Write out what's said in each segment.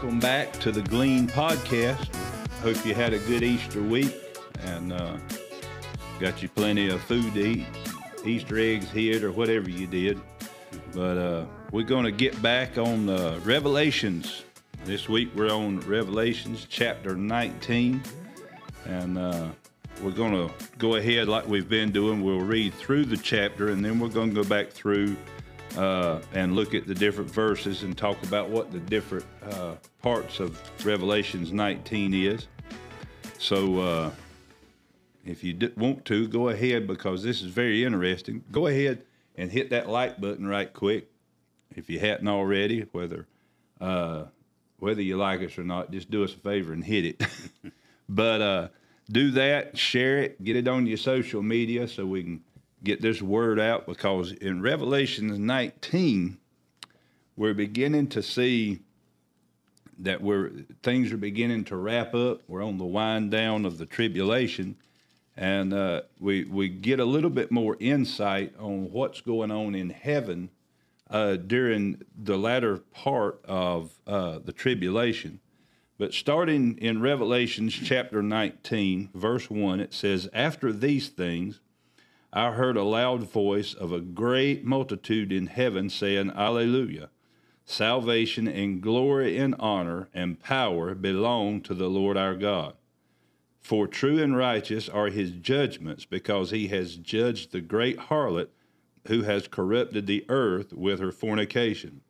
welcome back to the Glean Podcast. Hope you had a good Easter week and uh, got you plenty of food to eat, Easter eggs hid, or whatever you did. But uh, we're going to get back on uh, Revelations. This week we're on Revelations chapter 19. And uh, we're going to go ahead like we've been doing. We'll read through the chapter and then we're going to go back through uh, and look at the different verses and talk about what the different uh, parts of Revelations 19 is. So, uh, if you want to, go ahead because this is very interesting. Go ahead and hit that like button right quick if you hadn't already. Whether uh, whether you like us or not, just do us a favor and hit it. but uh, do that, share it, get it on your social media so we can get this word out because in Revelation 19, we're beginning to see that we're things are beginning to wrap up. We're on the wind down of the tribulation, and uh, we we get a little bit more insight on what's going on in heaven uh, during the latter part of uh, the tribulation. But starting in Revelations chapter 19, verse 1, it says, After these things, I heard a loud voice of a great multitude in heaven saying, Alleluia. Salvation and glory and honor and power belong to the Lord our God. For true and righteous are his judgments, because he has judged the great harlot who has corrupted the earth with her fornication.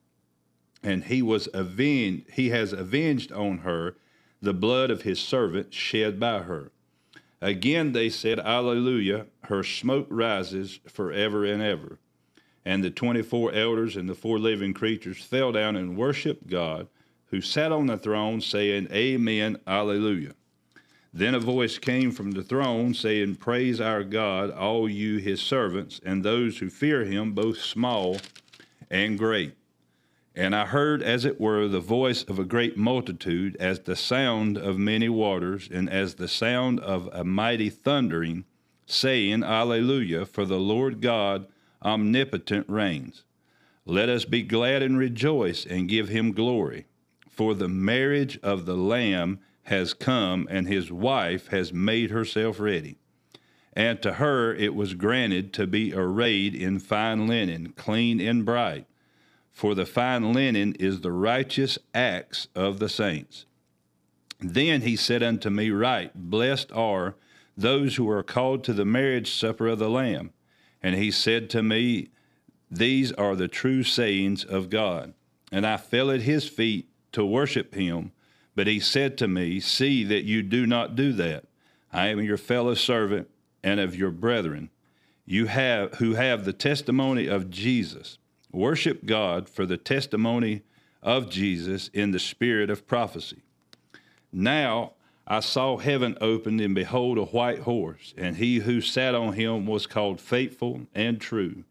And he was avenged he has avenged on her the blood of his servant shed by her. Again they said, Alleluia, her smoke rises forever and ever. And the twenty four elders and the four living creatures fell down and worshiped God, who sat on the throne, saying, Amen, Alleluia. Then a voice came from the throne, saying, Praise our God, all you his servants, and those who fear him, both small and great. And I heard, as it were, the voice of a great multitude, as the sound of many waters, and as the sound of a mighty thundering, saying, Alleluia, for the Lord God omnipotent reigns. Let us be glad and rejoice and give him glory. For the marriage of the Lamb has come, and his wife has made herself ready. And to her it was granted to be arrayed in fine linen, clean and bright for the fine linen is the righteous acts of the saints. Then he said unto me, Right, blessed are those who are called to the marriage supper of the Lamb. And he said to me, These are the true sayings of God. And I fell at his feet to worship him. But he said to me, See that you do not do that. I am your fellow servant and of your brethren, you have who have the testimony of Jesus. Worship God for the testimony of Jesus in the spirit of prophecy. Now I saw heaven opened, and behold, a white horse, and he who sat on him was called faithful and true,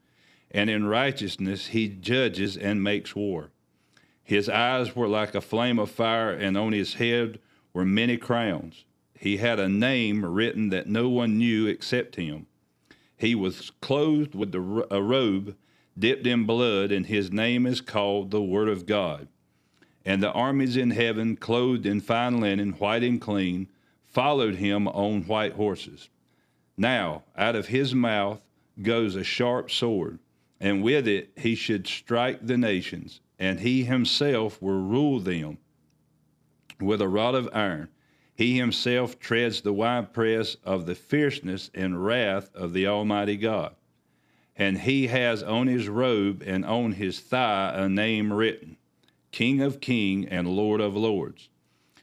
and in righteousness he judges and makes war. His eyes were like a flame of fire, and on his head were many crowns. He had a name written that no one knew except him. He was clothed with a robe dipped in blood, and his name is called the Word of God. And the armies in heaven, clothed in fine linen, white and clean, followed him on white horses. Now, out of his mouth goes a sharp sword, and with it he should strike the nations, and he himself will rule them with a rod of iron. He himself treads the winepress of the fierceness and wrath of the Almighty God and he has on his robe and on his thigh a name written King of Kings and Lord of Lords.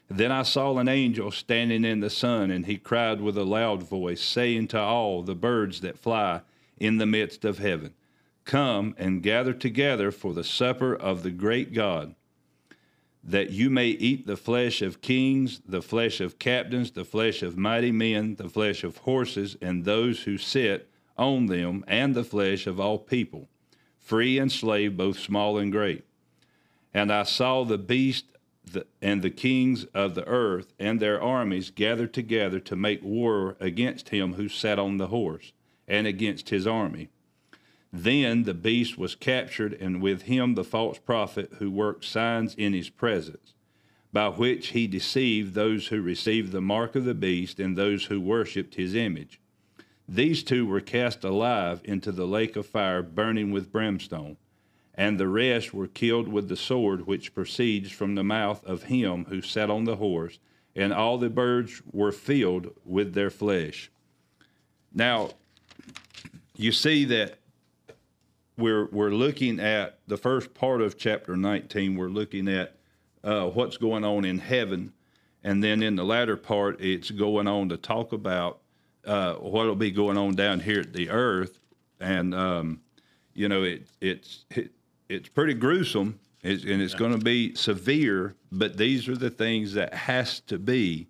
Then I saw an angel standing in the sun, and he cried with a loud voice, saying to all the birds that fly in the midst of heaven, Come and gather together for the supper of the great God, that you may eat the flesh of kings, the flesh of captains, the flesh of mighty men, the flesh of horses, and those who sit on them and the flesh of all people, free and slave, both small and great. And I saw the beast and the kings of the earth and their armies gathered together to make war against him who sat on the horse and against his army. Then the beast was captured, and with him the false prophet who worked signs in his presence, by which he deceived those who received the mark of the beast and those who worshipped his image. These two were cast alive into the lake of fire burning with brimstone, and the rest were killed with the sword which proceeds from the mouth of him who sat on the horse, and all the birds were filled with their flesh. Now, you see that we're we're looking at the first part of chapter 19. We're looking at uh, what's going on in heaven, and then in the latter part, it's going on to talk about uh, what'll be going on down here at the earth, and um, you know it it's it, it's pretty gruesome, it's, and it's going to be severe. But these are the things that has to be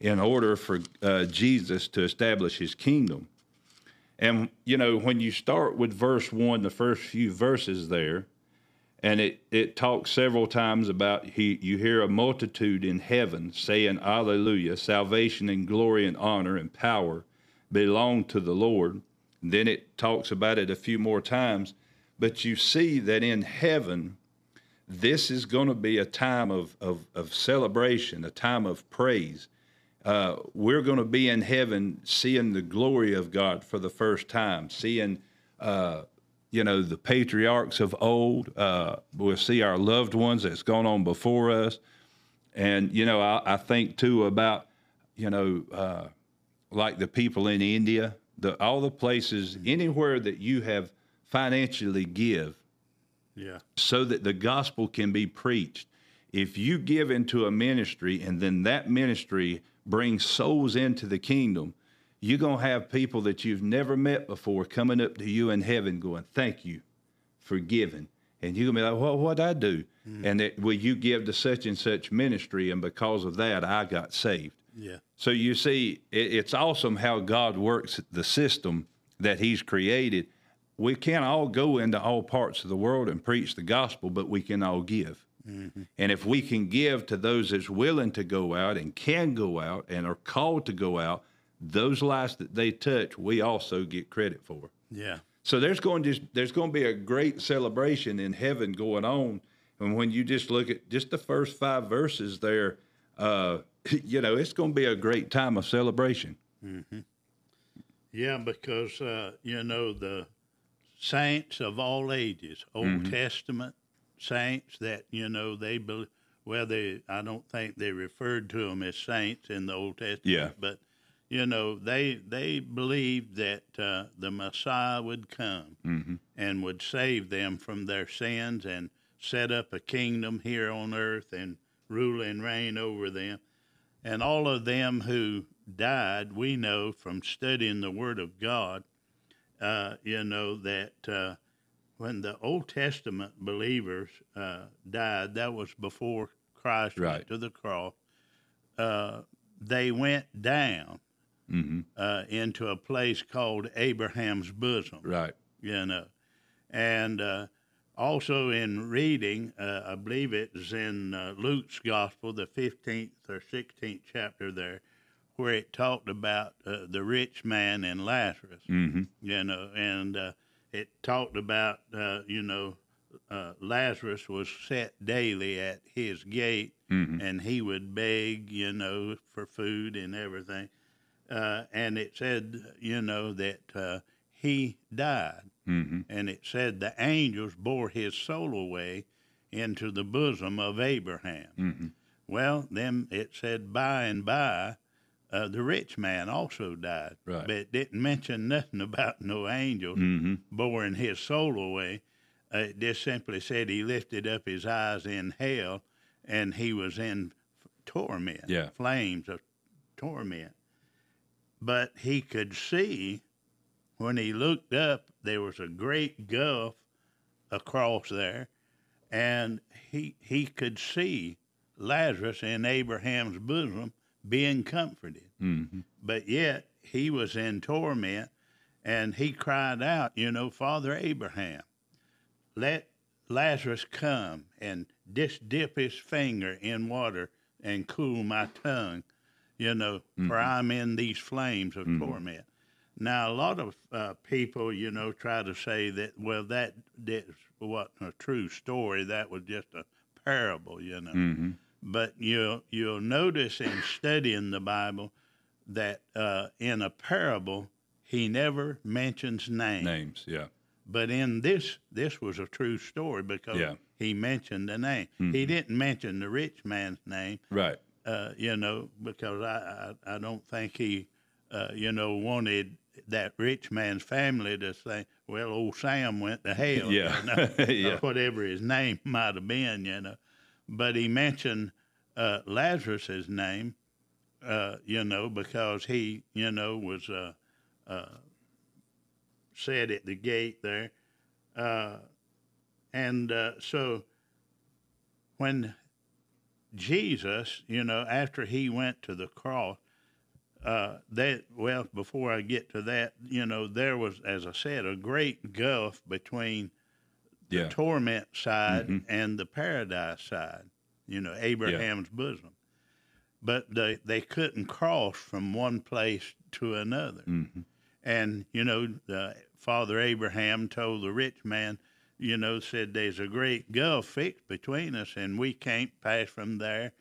in order for uh, Jesus to establish His kingdom. And you know, when you start with verse one, the first few verses there, and it, it talks several times about he you hear a multitude in heaven saying, Alleluia, salvation and glory and honor and power belong to the Lord. Then it talks about it a few more times. But you see that in heaven, this is going to be a time of, of, of celebration, a time of praise uh, we're going to be in heaven seeing the glory of God for the first time, seeing, uh, you know, the patriarchs of old. Uh, we'll see our loved ones that's gone on before us. And, you know, I, I think too about, you know, uh, like the people in India, the, all the places, anywhere that you have financially give. Yeah. So that the gospel can be preached. If you give into a ministry and then that ministry bring souls into the kingdom, you're going to have people that you've never met before coming up to you in heaven going, Thank you for giving. And you're going to be like, Well, what'd I do? Mm. And that, will you give to such and such ministry? And because of that, I got saved. Yeah. So you see, it, it's awesome how God works the system that He's created. We can't all go into all parts of the world and preach the gospel, but we can all give. Mm-hmm. And if we can give to those that's willing to go out and can go out and are called to go out, those lives that they touch, we also get credit for. Yeah. So there's going to there's going to be a great celebration in heaven going on, and when you just look at just the first five verses there, uh, you know it's going to be a great time of celebration. Mm-hmm. Yeah, because uh, you know the saints of all ages, Old mm-hmm. Testament, saints that you know they believe. Well, they I don't think they referred to them as saints in the Old Testament. Yeah. But you know they they believed that uh, the Messiah would come mm-hmm. and would save them from their sins and set up a kingdom here on earth and rule and reign over them. And all of them who died, we know from studying the Word of God, uh, you know that uh, when the Old Testament believers uh, died, that was before Christ right. went to the cross. Uh, they went down mm-hmm. uh, into a place called Abraham's bosom. Right. You know, and uh, also in reading, uh, I believe it's in uh, Luke's Gospel, the fifteenth or sixteenth chapter there, where it talked about the rich man and Lazarus. Mm-hmm. You know, and it talked about, uh, you know, uh, Lazarus was set daily at his gate, mm-hmm. and he would beg, you know, for food and everything. Uh, and it said, you know, that uh, he died, mm-hmm. and it said the angels bore his soul away into the bosom of Abraham. Mm-hmm. Well, then it said by and by uh, the rich man also died, right. but it didn't mention nothing about no angels mm-hmm. boring his soul away. Uh, it just simply said he lifted up his eyes in hell, and he was in torment, yeah. flames of torment. But he could see when he looked up, there was a great gulf across there, and he he could see Lazarus in Abraham's bosom being comforted. Mm-hmm. But yet he was in torment and he cried out, you know, Father Abraham, let Lazarus come and just dip his finger in water and cool my tongue, you know, mm-hmm. for I'm in these flames of mm-hmm. torment. Now, a lot of uh, people, you know, try to say that, well, that that wasn't a true story. That was just a parable, you know. Mm-hmm. But you'll you'll notice in studying the Bible that uh, in a parable he never mentions names. Names, yeah. But in this, this was a true story because Yeah. he mentioned the name. He didn't mention the rich man's name, Right. uh, you know, because I, I, I don't think he, uh, you know, wanted that rich man's family to say, well, old Sam went to hell, Yeah. you know, Yeah. or whatever his name might have been, you know. But he mentioned uh, Lazarus's name, uh, you know, because he, you know, was uh, uh, said at the gate there. Uh, and uh, so when Jesus, you know, after he went to the cross, uh, that well, before I get to that, you know, there was, as I said, a great gulf between the Yeah. torment side Mhm. and the paradise side. You know, Abraham's bosom. But they they couldn't cross from one place to another. Mm-hmm. And, you know, the Father Abraham told the rich man, you know, said there's a great gulf fixed between us and we can't pass from there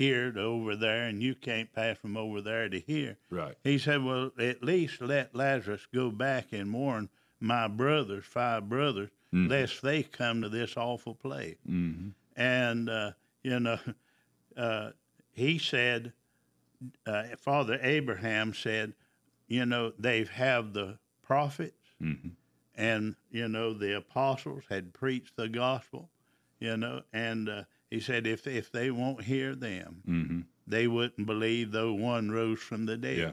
here to over there and you can't pass from over there to here. Right. He said, Well, at least let Lazarus go back and warn my brothers, five brothers, Mhm. lest they come to this awful place. Mm-hmm. And, uh, you know, uh, he said, uh, Father Abraham said, you know, they have have the prophets Mm-hmm. and, you know, the apostles had preached the gospel, you know, and uh, he said, if, if they won't hear them, Mm-hmm. they wouldn't believe though one rose from the dead. Yeah.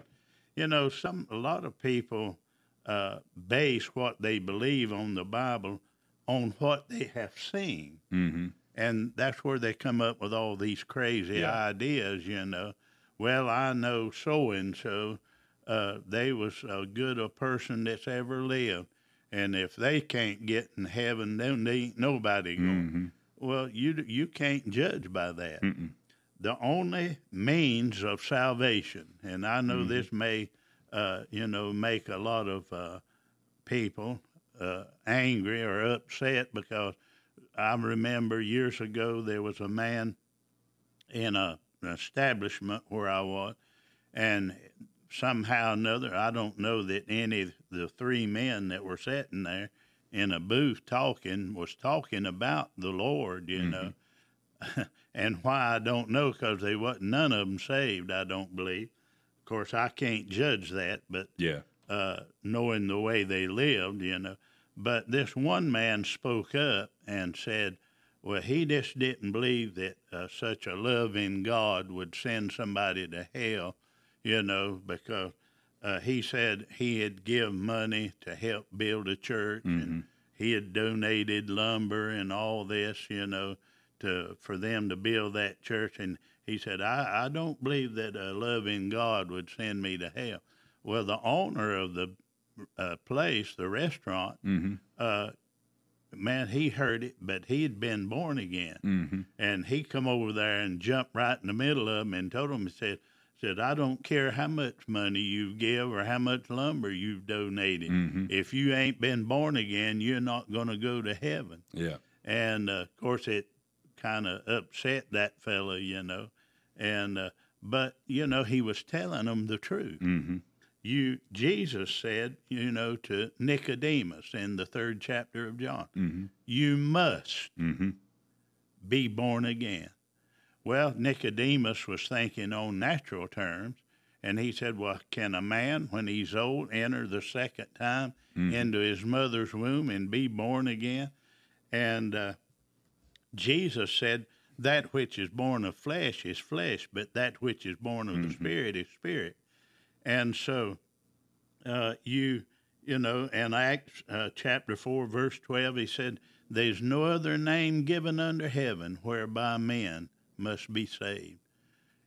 You know, some a lot of people uh, base what they believe on the Bible on what they have seen, Mm-hmm. and that's where they come up with all these crazy Yeah. ideas. You know, well, I know so and so. Uh, they was a good a person that's ever lived, and if they can't get in heaven, then they ain't nobody going. Mm-hmm. Well, you you can't judge by that Mm-mm. the only means of salvation, and I know Mhm. this may, uh, you know, make a lot of uh, people uh, angry or upset because I remember years ago there was a man in a, an establishment where I was, and somehow or another, I don't know that any of the three men that were sitting there in a booth talking was talking about the Lord, you Mhm. know. and why I don't know because they wasn't none of them saved. I don't believe. Of course, I can't judge that, but Yeah. uh, knowing the way they lived, you know. But this one man spoke up and said, "Well, he just didn't believe that uh, such a loving God would send somebody to hell, you know, because." Uh, he said he had give money to help build a church, and he had donated lumber and all this, you know, to for them to build that church. And he said, I, I don't believe that a loving God would send me to hell. Well, the owner of the uh, place, the restaurant, Mm-hmm. uh, man, he heard it, but he had been born again, Mm-hmm. and he come over there and jumped right in the middle of them and told them, he said, said, I don't care how much money you give or how much lumber you've donated. Mm-hmm. If you ain't been born again, you're not going to go to heaven. Yeah. And uh, of course, it kind of upset that fellow, you know. And uh, but you know, he was telling them the truth. Mm-hmm. You, Jesus said, you know, to Nicodemus in the third chapter of John, Mm-hmm. you must Mm-hmm. be born again. Well, Nicodemus was thinking on natural terms, and he said, Well, can a man, when he's old, enter the second time Mhm. into his mother's womb and be born again? And uh, Jesus said, That which is born of flesh is flesh, but that which is born of the Mhm. Spirit is spirit. And so, uh, you, you know, in Acts uh, chapter 4, verse 12, he said, There's no other name given under heaven whereby men must be saved.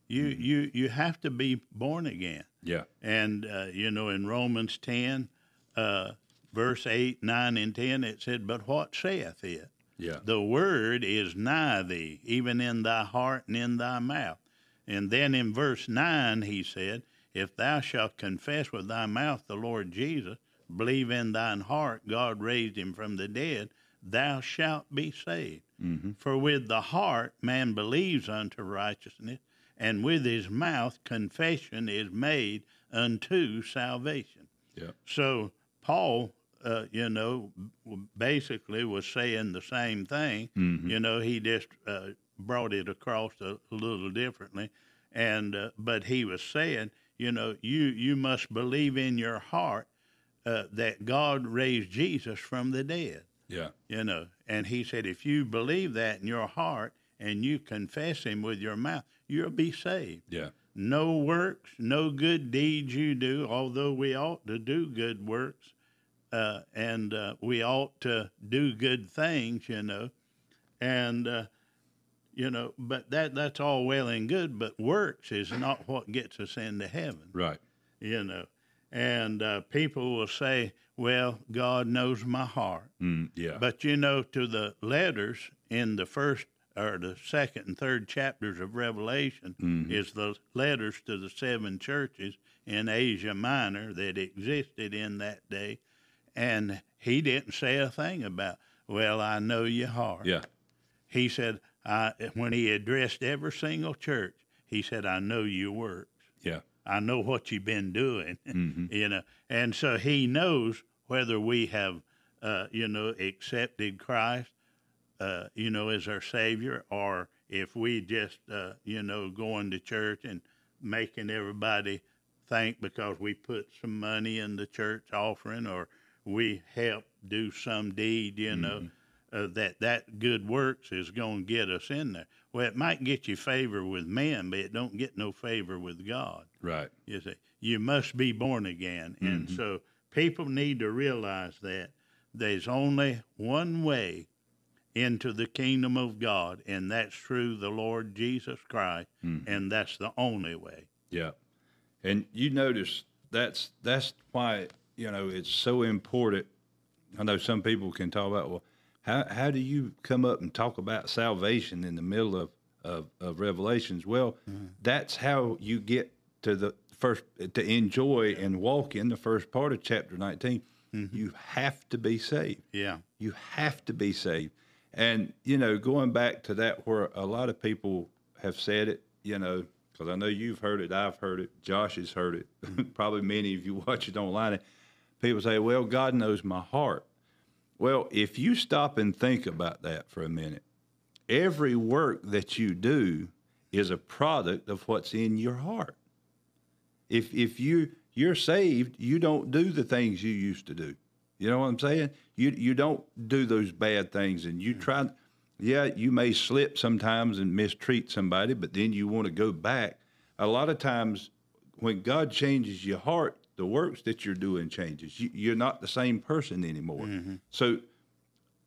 You, Mhm. you, you have to be born again. Yeah. And, uh, you know, in Romans 10, uh, verse 8, 9, and 10, it said, But what saith it? Yeah. The word is nigh thee, even in thy heart and in thy mouth. And then in verse 9, he said, if thou shalt confess with thy mouth the Lord Jesus, believe in thine heart God raised him from the dead, thou shalt be saved. Mm-hmm. For with the heart man believes unto righteousness, and with his mouth confession is made unto salvation. Yeah. So Paul, uh, you know, basically was saying the same thing. Mm-hmm. You know, he just uh, brought it across a, a little differently, and uh, but he was saying, you know, you you must believe in your heart uh, that God raised Jesus from the dead. Yeah. You know, and he said, if you believe that in your heart and you confess Him with your mouth, you'll be saved Yeah. no works, no good deeds you do, although we ought to do good works, uh, and uh, we ought to do good things, you know, and uh, you know, but that that's all well and good, but works is not what gets us into heaven, Right. you know, and uh, people will say, "Well, God knows my heart," Mm, yeah. But you know, to the letters in the first or the second and third chapters of Revelation Mhm. is the letters to the seven churches in Asia Minor that existed in that day. And he didn't say a thing about, well, I know your heart. yeah. He said, I, when he addressed every single church, he said, I know your works. Yeah. I know what you've been doing, Mhm. you know, and so he knows whether we have, uh, you know, accepted Christ, uh, you know, as our Savior, or if we just, uh, you know, going to church and making everybody think because we put some money in the church offering or we help do some deed, you know, uh, that that good works is going to get us in there. Well, it might get you favor with men, but it don't get no favor with God. Right. You see, you must be born again, and Mhm. so people need to realize that there's only one way into the kingdom of God, and that's through the Lord Jesus Christ, Mhm. and that's the only way. Yeah. And you notice that's that's why, you know, it's so important. I know some people can talk about, well, how how do you come up and talk about salvation in the middle of, of, of Revelations? Well, that's how you get to the first to enjoy and walk in the first part of chapter 19. Mm-hmm. You have to be saved. Yeah, You have to be saved. And, you know, going back to that, where a lot of people have said it, you know, because I know you've heard it, I've heard it, Josh has heard it, mm-hmm. probably many of you watch it online. People say, well, God knows my heart. Well, if you stop and think about that for a minute, every work that you do is a product of what's in your heart. If if you you're saved, you don't do the things you used to do. You know what I'm saying? You you don't do those bad things, and you mm. try. Yeah, you may slip sometimes and mistreat somebody, but then you want to go back. A lot of times, when God changes your heart, the works that you're doing changes. You, you're not the same person anymore. Mm-hmm. So,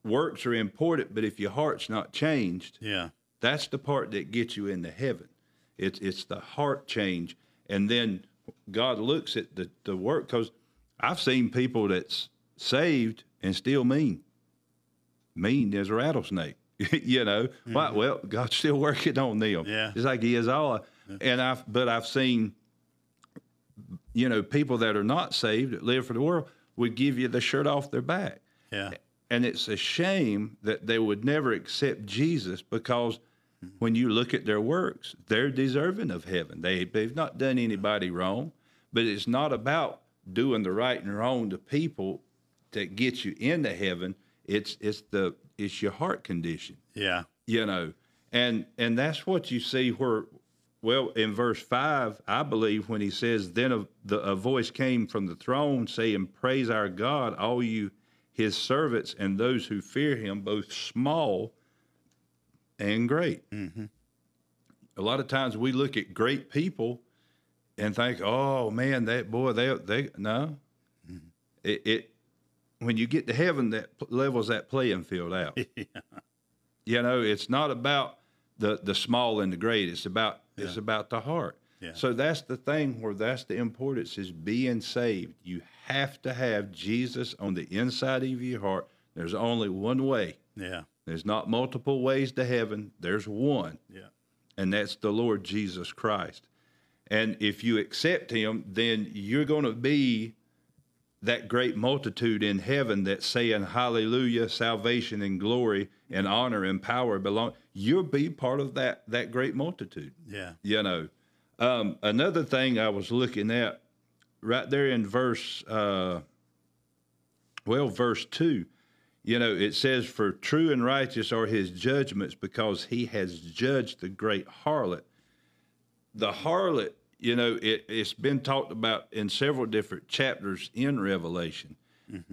works are important, but if your heart's not changed, yeah, that's the part that gets you into heaven. It's it's the heart change, and then God looks at the the work. Because I've seen people that's saved and still mean, mean as a rattlesnake. you know, Why? Mm-hmm. well, God's still working on them. Yeah. just like He is all. And I've but I've seen, you know, people that are not saved that live for the world would give you the shirt off their back. yeah, And it's a shame that they would never accept Jesus because when you look at their works, they're deserving of heaven. They, they've not done anybody wrong, but it's not about doing the right and wrong to people that gets you into heaven. It's it's the it's your heart condition yeah, you know and and that's what you see where well in verse 5 i believe when he says then a, the, a voice came from the throne saying praise our god all you his servants and those who fear him both small and great Mhm. a lot of times we look at great people and think oh man that boy they they no it, it when you get to heaven that levels that playing field out yeah. you know, it's not about the the small and the great. It's about it's about the heart. Yeah. So that's the thing where that's the importance is being saved. You have to have Jesus on the inside of your heart. There's only one way. yeah, There's not multiple ways to heaven. There's one, yeah, and that's the Lord Jesus Christ. And if you accept him, then you're going to be that great multitude in heaven that's saying hallelujah salvation and glory and honor and power belong you'll be part of that that great multitude Yeah. you know um, another thing i was looking at right there in verse uh, well verse 2 you know it says for true and righteous are his judgments because he has judged the great harlot. The harlot you know it, it's been talked about in several different chapters in revelation.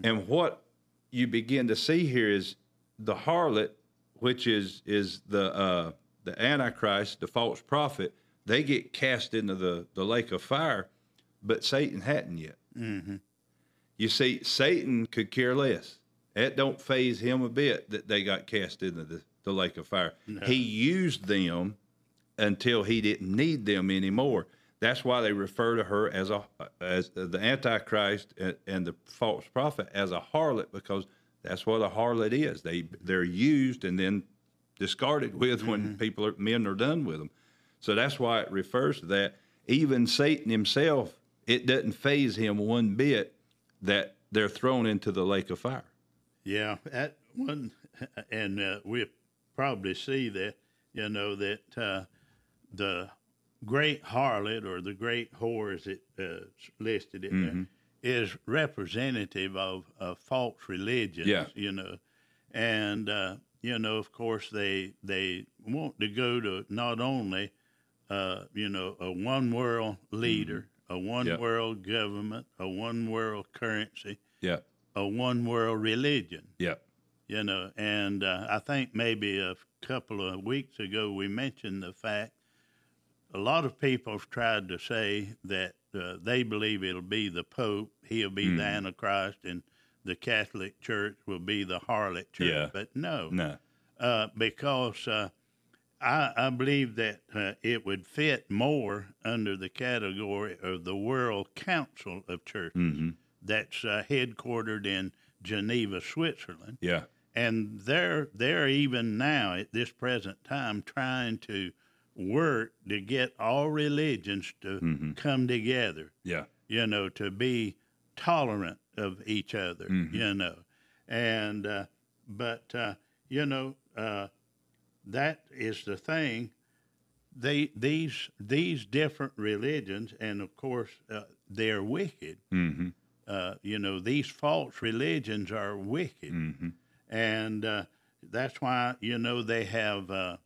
And what you begin to see here is the harlot which is is the uh, the antichrist the false prophet they get cast into the, the lake of fire but satan hadn't yet. Mm-hmm. you see satan could care less it don't faze him a bit that they got cast into the, the lake of fire. He used them until he didn't need them anymore. That's why they refer to her as a as the antichrist and, and the false prophet as a harlot because that's what a harlot is. They they're used and then discarded with when mm-hmm. people are men are done with them. So that's why it refers to that. Even satan himself it doesn't faze him one bit that they're thrown into the lake of fire Yeah, that one, and uh, we'll probably see that, you know, that uh, the great harlot or the great whore, as it uh, listed it Mm-hmm. there, is representative of, of false religions, Yeah. you know. And, uh, you know, of course, they, they want to go to not only, uh, you know, a one world leader, a one Yeah. world government, a one world currency, yeah a one world religion, yeah you know. And uh, I think maybe a couple of weeks ago we mentioned the fact a lot of people have tried to say that uh, they believe it'll be the Pope, he'll be the Antichrist, and the Catholic Church will be the harlot church. Yeah. But no, no uh, because uh, I, I believe that uh, it would fit more under the category of the World Council of Churches mm-hmm. That's uh, headquartered in Geneva, Switzerland. yeah And they're, they're even now at this present time trying to work to get all religions to Mhm. come together yeah you know, to be tolerant of each other, Mhm. you know. And, uh, but, uh, you know, uh, that is the thing. They, these, these different religions, and of course, uh, they're wicked. mm-hmm. Uh, you know, these false religions are wicked. Mm-hmm. And uh, that's why, you know, they have uh,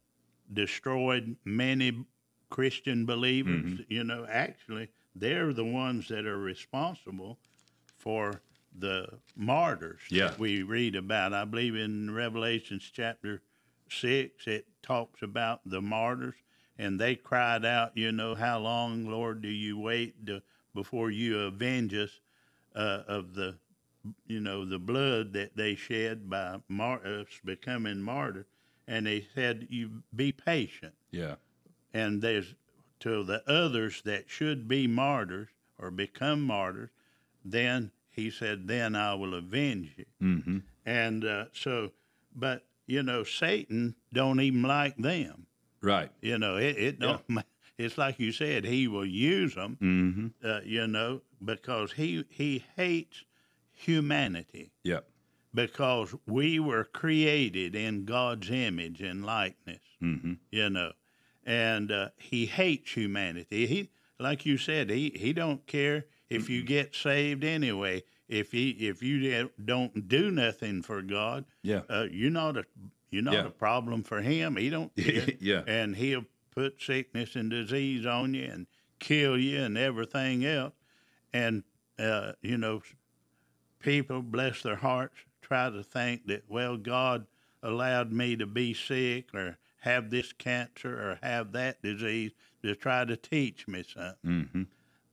destroyed many Christian believers. Mm-hmm. You know, actually, they're the ones that are responsible for the martyrs Yeah. that we read about. I believe in Revelations chapter 6, it talks about the martyrs. And they cried out, you know, how long, Lord, do you wait to, before you avenge us uh, of the you know, the blood that they shed by mar- us becoming martyr. And they said, you be patient. yeah And there's to the others that should be martyrs or become martyrs, then he said, then I will avenge you. mm-hmm. And uh, so, but, you know, Satan don't even like them. right You know, it, it don't, it's like you said, he will use them, mm-hmm. uh, you know, because he, he hates humanity. yeah because we were created in God's image and likeness, mm-hmm. you know, and uh, He hates humanity. He, like you said, he he don't care if you get saved anyway. If he if you don't do nothing for God, yeah uh, you're not a you're not Yeah. a problem for Him. He don't care, yeah and He'll put sickness and disease on you and kill you and everything else. And uh, you know, people bless their hearts try to think that well god allowed me to be sick or have this cancer or have that disease to try to teach me something. Mm-hmm.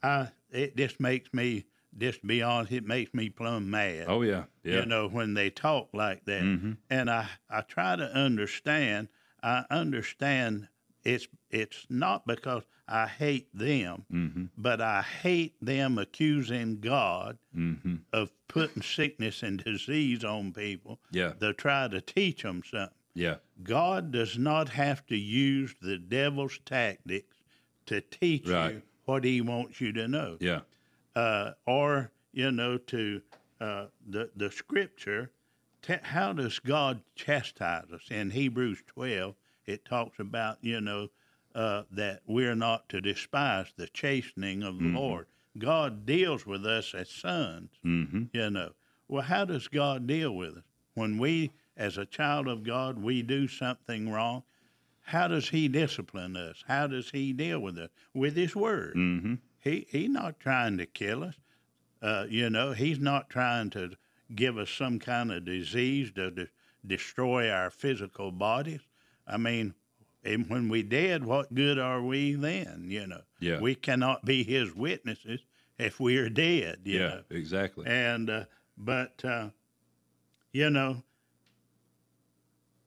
i it just makes me just be honest it makes me plumb mad. Oh yeah. Yeah. You know when they talk like that. Mhm. and i i try to understand i understand it's it's not because i hate them mm-hmm. but i hate them accusing god Mm-hmm. of putting sickness and disease on people yeah to try to teach them something. yeah God does not have to use the devil's tactics to teach Right. you what He wants you to know. Yeah. Uh, or you know, to uh, the the Scripture. T- how does God chastise us? In Hebrews twelve, it talks about you know uh, that we're not to despise the chastening of the Lord. God deals with us as sons. Mm-hmm. You know. Well, how does God deal with us when we, as a child of God, we do something wrong? How does He discipline us? How does He deal with us? With His Word. Mm-hmm. He He's not trying to kill us. Uh, you know, He's not trying to give us some kind of disease to de- destroy our physical bodies. I mean, and when we dead, what good are we then? You know, Yeah. we cannot be His witnesses if we are dead. You Yeah. know? Exactly. and uh, but uh, you know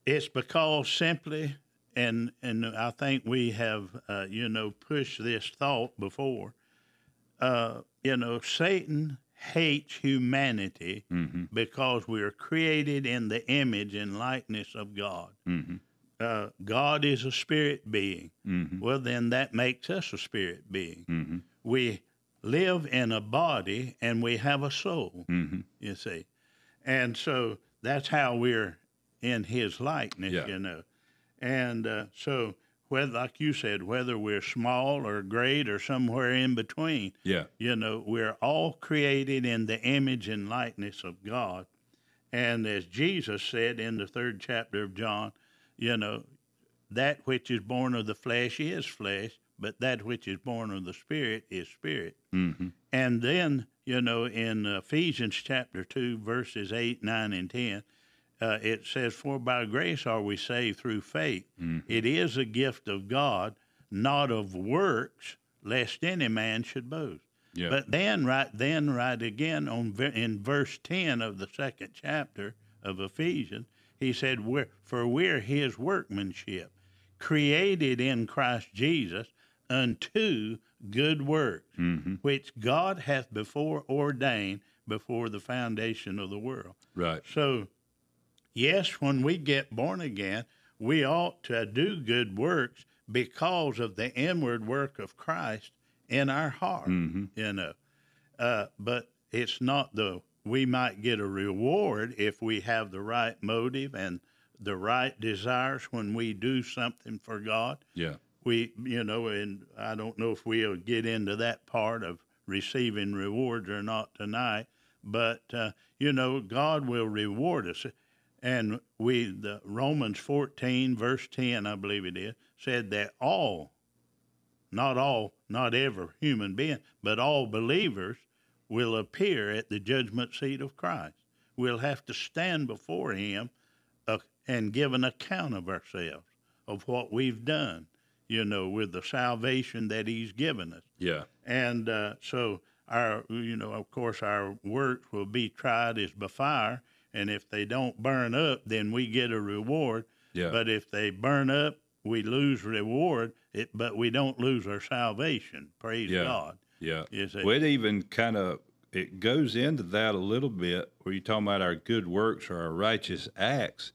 it's because simply and and I think we have uh, you know pushed this thought before uh, you know Satan hates humanity Mm-hmm. because we are created in the image and likeness of God. Mm-hmm. Uh, God is a spirit being. Mm-hmm. Well, then that makes us a spirit being. Mm-hmm. We live in a body and we have a soul Mm-hmm. you see. And so that's how we're in his likeness, Yeah. you know. And uh, so, whether, like you said, whether we're small or great or somewhere in between, Yeah. you know, we're all created in the image and likeness of God. And as Jesus said in the third chapter of John, you know, that which is born of the flesh is flesh, but that which is born of the spirit is spirit. Mm-hmm. And then, you know, in Ephesians chapter 2, verses 8, 9, and 10, uh, it says, For by grace are we saved through faith. It is a gift of God, not of works, lest any man should boast. Yeah. But then, right then, right again, on in verse 10 of the second chapter of Ephesians, he said, we're, For we're his workmanship, created in Christ Jesus unto good works, Mm-hmm. which God hath before ordained before the foundation of the world. Right. So, yes, when we get born again, we ought to do good works because of the inward work of Christ in our heart, Mm-hmm. you know. Uh, but it's not the, we might get a reward if we have the right motive and the right desires when we do something for God Yeah. we you know and i don't know if we'll get into that part of receiving rewards or not tonight but uh, you know god will reward us and we the romans 14 verse 10 i believe it is said that all not all not every human being but all believers will appear at the judgment seat of christ we'll have to stand before him uh, and give an account of ourselves of what we've done you know, with the salvation that He's given us. Yeah. And uh, so, our, you know, of course, our works will be tried as by fire, and if they don't burn up, then we get a reward. Yeah. But if they burn up, we lose reward. It, but we don't lose our salvation. Praise Yeah. God. Yeah. You see. Well, it even kind of it goes into that a little bit where you're talking about our good works or our righteous acts.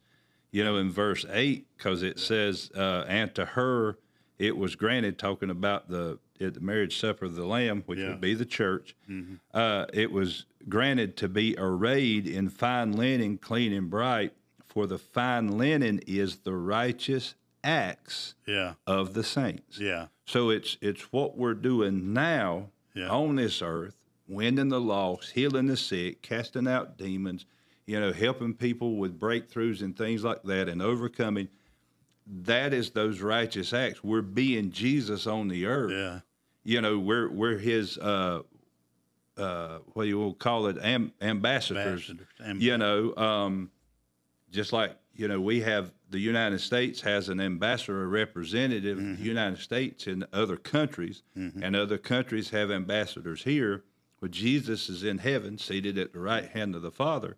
You know, in verse eight, because it says, uh, "And to her it was granted," talking about the at the marriage supper of the Lamb, which Yeah. would be the church. Mm-hmm. Uh, it was granted to be arrayed in fine linen, clean and bright. For the fine linen is the righteous acts Yeah. of the saints. Yeah. So it's it's what we're doing now Yeah. on this earth, winning the lost, healing the sick, casting out demons, you know, helping people with breakthroughs and things like that, and overcoming. That is those righteous acts. We're being Jesus on the earth. Yeah. You know, we're we're His uh, uh, what you will call it, am, ambassadors. Ambassadors. Amb- You know, um, just like you know, we have the United States has an ambassador, representative of the mm-hmm. United States in other countries, mm-hmm. and other countries have ambassadors here. Well, Jesus is in heaven, seated at the right hand of the Father,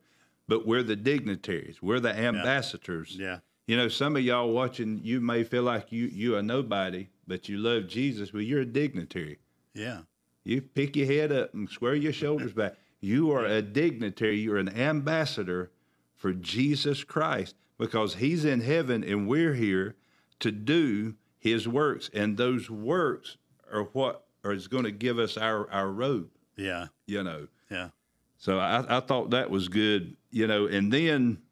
but we're the dignitaries, we're the ambassadors. Yeah. You know, some of y'all watching, you may feel like you you are nobody, but you love Jesus. Well, you're a dignitary. Yeah. You pick your head up and square your shoulders back. You are a dignitary. You're an ambassador for Jesus Christ because He's in heaven and we're here to do His works. And those works are what or is going to give us our our robe. Yeah. You know. Yeah. So I, I thought that was good. You know, and then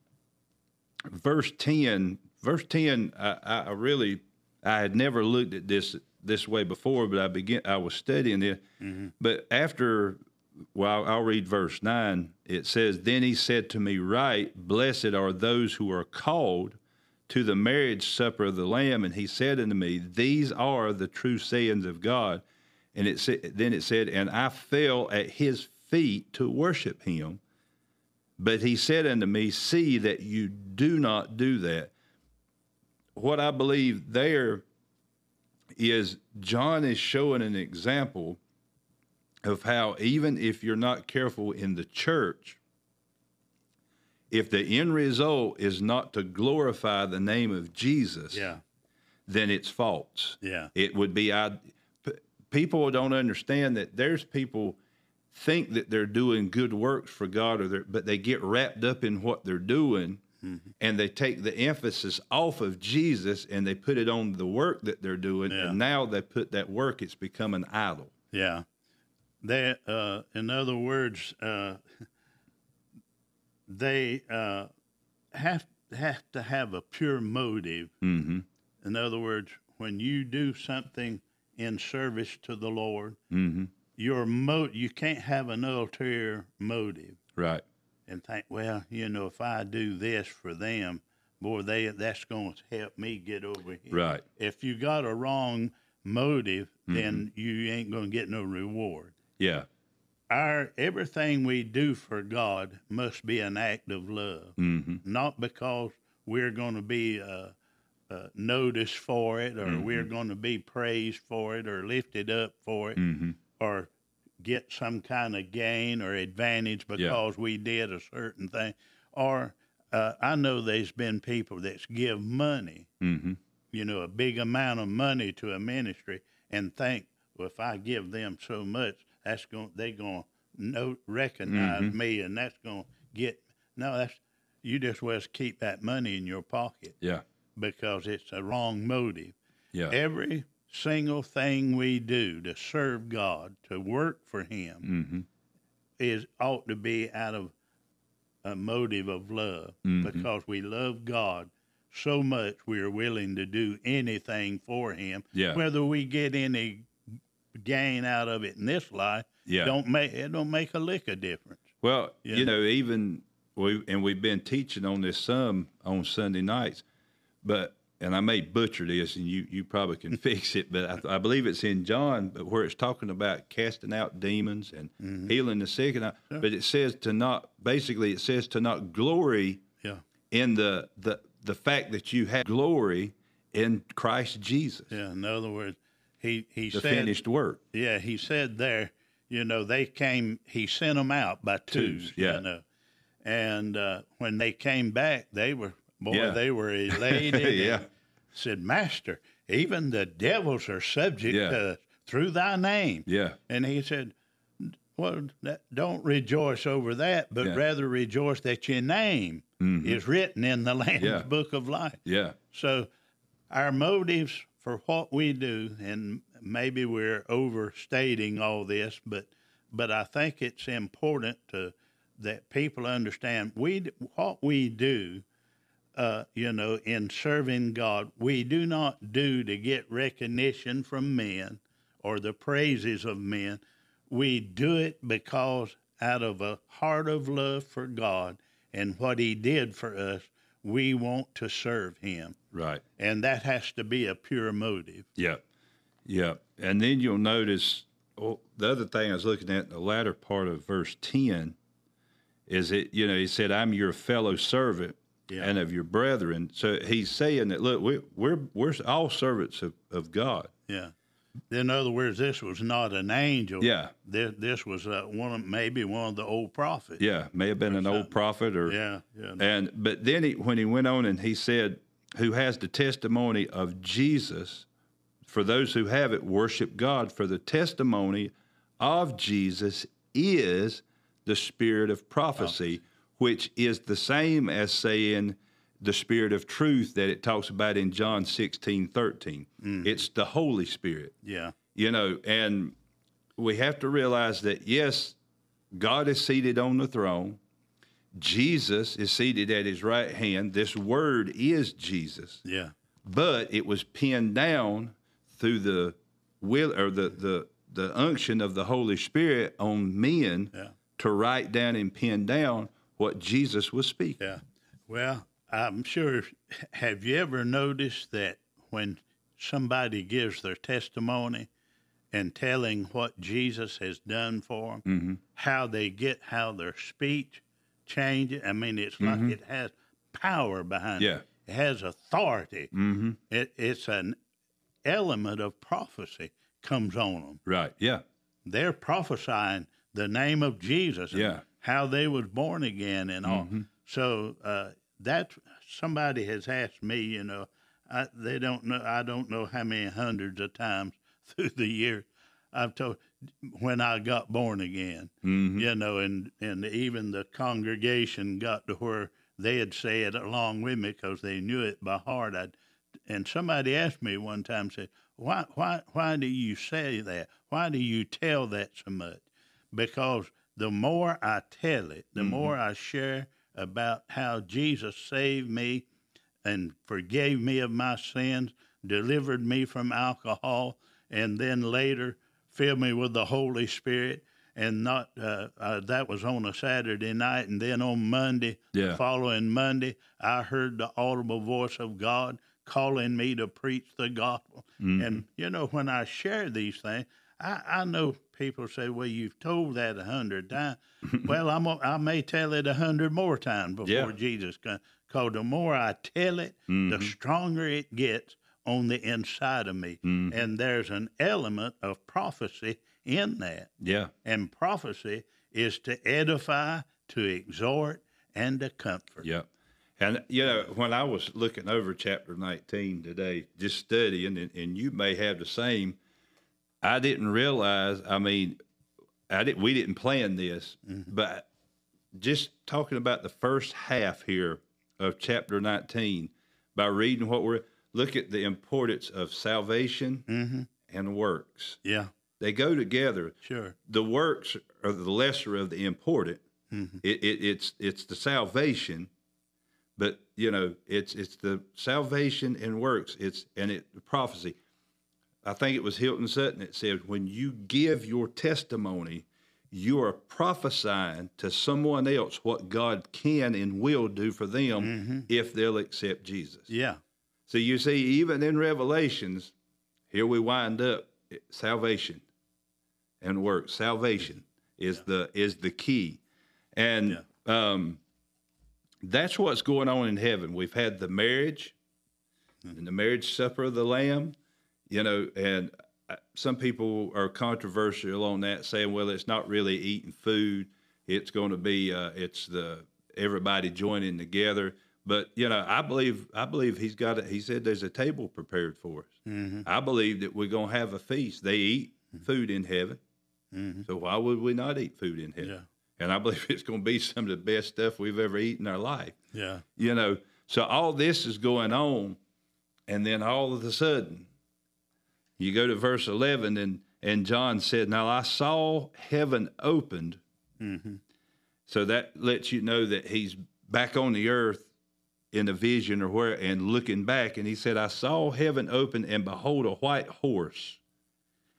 verse ten, verse ten, I, I really I had never looked at this this way before, but I began I was studying it. Mm-hmm. But after well, I'll read verse 9. It says, Then he said to me, Right, blessed are those who are called to the marriage supper of the Lamb. And he said unto me, These are the true sayings of God. And it sa- then it said, And I fell at his feet to worship him. But he said unto me, See that you do not do that. What I believe there is John is showing an example of how even if you're not careful in the church, if the end result is not to glorify the name of Jesus, Yeah. then it's false. Yeah. It would be I. p- People don't understand that there's people think that they're doing good works for God, or but they get wrapped up in what they're doing, Mm-hmm. and they take the emphasis off of Jesus and they put it on the work that they're doing, Yeah. and now they put that work. It's become an idol. Yeah. They, uh, in other words, uh, they uh, have have to have a pure motive. Mm-hmm. In other words, when you do something in service to the Lord, Mm-hmm. your mo- you can't have an ulterior motive Right. and think, well, you know, if I do this for them, boy, they that's going to help me get over here. Right. If you got a wrong motive, then you ain't going to get no reward. Yeah. Our everything we do for God must be an act of love, Mm-hmm. not because we're going to be uh, uh, noticed for it, or Mm-hmm. we're going to be praised for it, or lifted up for it, Mm-hmm. or get some kind of gain or advantage because we did a certain thing. Or uh, I know there's been people that give money, Mm-hmm. you know, a big amount of money to a ministry, and think, well, if I give them so much, that's going they going to know recognize Mm-hmm. me, and that's going to get no. That's you just well keep that money in your pocket Yeah. because it's a wrong motive. Yeah. Every single thing we do to serve God, to work for Him, Mm-hmm. is ought to be out of a motive of love Mhm. because we love God so much we are willing to do anything for Him. Yeah. Whether we get any gain out of it in this life, Yeah. don't make it don't make a lick of difference. Well, Yeah. you know, even we and we've been teaching on this some on Sunday nights, but and I may butcher this, and you you probably can fix it, but I, I believe it's in John, but where it's talking about casting out demons and Mm-hmm. healing the sick, and I, but it says to not basically it says to not glory Yeah. in the the the fact that you have glory in Christ Jesus, Yeah. In other words, he he the said finished work. Yeah, he said there, you know, they came, he sent them out by twos, Twos, yeah. you know. And uh, when they came back, they were, boy, Yeah. they were elated. Yeah. Said, Master, even the devils are subject Yeah. to through thy name. Yeah, And he said, well, that, don't rejoice over that, but Yeah. rather rejoice that your name Mhm. is written in the Lamb's Yeah. book of life. yeah, So, our motives for what we do, and maybe we're overstating all this, but but I think it's important to that people understand we what we do. Uh, you know, in serving God, we do not do to get recognition from men or the praises of men. We do it because out of a heart of love for God and what He did for us, we want to serve Him right. and that has to be a pure motive. Yeah, yeah, and then you'll notice oh, the other thing I was looking at in the latter part of verse ten is it you know he said I'm your fellow servant Yeah. and of your brethren. So he's saying that look we, we're we're all servants of, of God. Yeah. In other words, this was not an angel. Yeah. This, this was uh, one of maybe one of the old prophets. Yeah, may have been an old prophet or Yeah. Yeah. And but then he, when he went on and he said, "Who has the testimony of Jesus? For those who have it, worship God. For the testimony of Jesus is the spirit of prophecy, which is the same as saying the spirit of truth that it talks about in John 16, 13. Mm-hmm. It's the Holy Spirit yeah. you know and we have to realize that yes, God is seated on the throne. Jesus is seated at his right hand. This word is Jesus, Yeah. but it was pinned down through the will or the the the unction of the Holy Spirit on men Yeah. to write down and pin down what Jesus was speaking. Yeah. Well, I'm sure. Have you ever noticed that when somebody gives their testimony and telling what Jesus has done for them, Mm-hmm. how they get how their speech changes? I mean, it's like it has power behind Mm-hmm. Yeah. it. It has authority. Mm-hmm. It, it's an element of prophecy comes on them. Right. Yeah. They're prophesying the name of Jesus. Yeah. How they was born again and all. Mhm. So uh, that somebody has asked me, you know, I, they don't know. I don't know how many hundreds of times through the year I've told when I got born again. Mhm. You know, and and even the congregation got to where they'd say it along with me because they knew it by heart. I'd, and somebody asked me one time, said, "Why why why do you say that? Why do you tell that so much?" Because the more I tell it, the more I share about how Jesus saved me and forgave me of my sins, delivered me from alcohol, and then later filled me with the Holy Spirit. And not uh, uh, that was on a Saturday night, and then on Monday, Yeah. following Monday, I heard the audible voice of God calling me to preach the gospel. And you know, when I share these things, I, I know people say, "Well, you've told that a hundred times." well, I'm a, I may tell it a hundred more times before Yeah. Jesus comes. Because the more I tell it, the mm-hmm. stronger it gets on the inside of me. Mm-hmm. And there's an element of prophecy in that. Yeah. And prophecy is to edify, to exhort, and to comfort. Yeah. And, you know, when I was looking over chapter 19 today, just studying, and, and you may have the same, I didn't realize, I mean, I didn't, we didn't plan this, but just talking about the first half here of chapter 19, by reading what we're, look at the importance of salvation Mm-hmm. and works. Yeah, They go together. sure. the works are the lesser of the important. Mhm. It, it, it's it's the salvation, but you know it's it's the salvation and works. It's and it the prophecy. I think it was Hilton Sutton that said when you give your testimony, you are prophesying to someone else what God can and will do for them if they'll accept Jesus. Yeah, So you see, even in Revelations, here we wind up salvation and work. Salvation is the is the key, and um, that's what's going on in heaven. We've had the marriage, and the marriage supper of the Lamb, you know, and uh, some people are controversial on that, saying, well, it's not really eating food. It's going to be uh, it's the everybody joining together. But you know, I believe I believe he's got it. He said there's a table prepared for us. mm-hmm. I believe that we're going to have a feast. They eat food in heaven, Mm-hmm. so why would we not eat food in heaven? yeah, And I believe it's going to be some of the best stuff we've ever eaten in our life. yeah, You know, so all this is going on, and then all of a sudden, you go to verse eleven, and and John said, "Now I saw heaven opened." mm-hmm. So that lets you know that he's back on the earth in a vision or where, and looking back, and he said, "I saw heaven open, and behold, a white horse,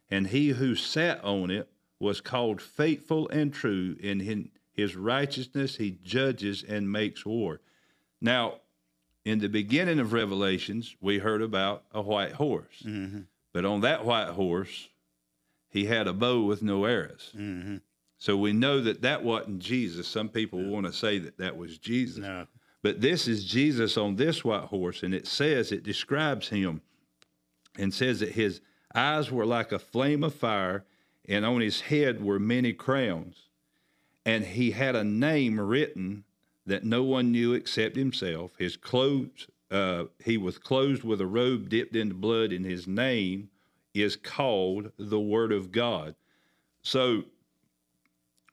and he who sat on it was called faithful and true. In his righteousness he judges and makes war." Now, in the beginning of Revelations, we heard about a white horse, Mm-hmm. But on that white horse, he had a bow with no arrows. Mm-hmm. So we know that that wasn't Jesus. Some people want to say that that was Jesus. No, But this is Jesus on this white horse, and it says, it describes him and says that his eyes were like a flame of fire, and on his head were many crowns. And he had a name written that no one knew except himself. His clothes, uh, he was clothed with a robe dipped in blood, and his name is called the Word of God. So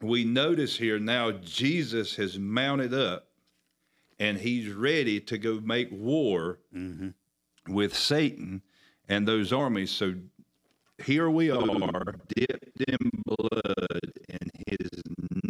we notice here now Jesus has mounted up and he's ready to go make war mm-hmm. with Satan and those armies. So here we are, dipped in blood,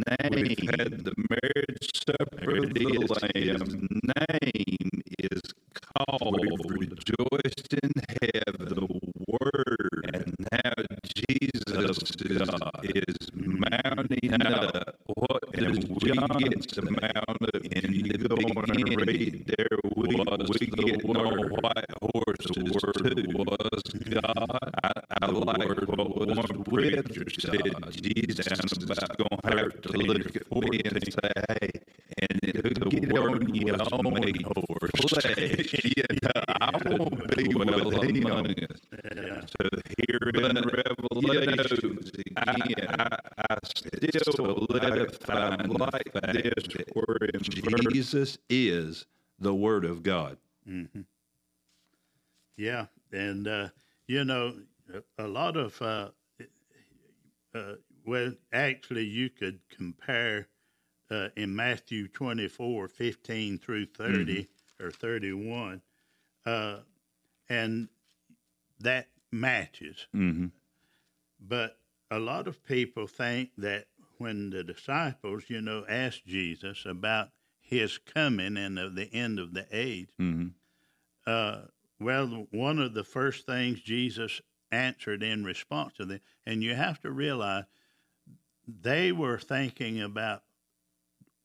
name We've had the marriage supper of the Lamb. Name is called Rejoice in Heaven, the Word, and now Jesus is, is mounting up. What does we get to mount up in the beginning? There we, we get our white horses word was God. I, I like what one preacher said. Jesus about going to have to look at me and say, hey, and it'll get on your own horse flesh. you I won't be well among us. So here in Revelation, again, I, I still live find like this where Jesus is the Word of God. Mm-hmm. Yeah, and uh, you know, a, a lot of uh, uh, well, actually, you could compare uh, in Matthew 24, 15 through 30 mm-hmm. or 31, uh, and that matches. Mm-hmm. But a lot of people think that when the disciples, you know, asked Jesus about his coming and of the end of the age, mm-hmm. uh, well, one of the first things Jesus answered in response to them, and you have to realize they were thinking about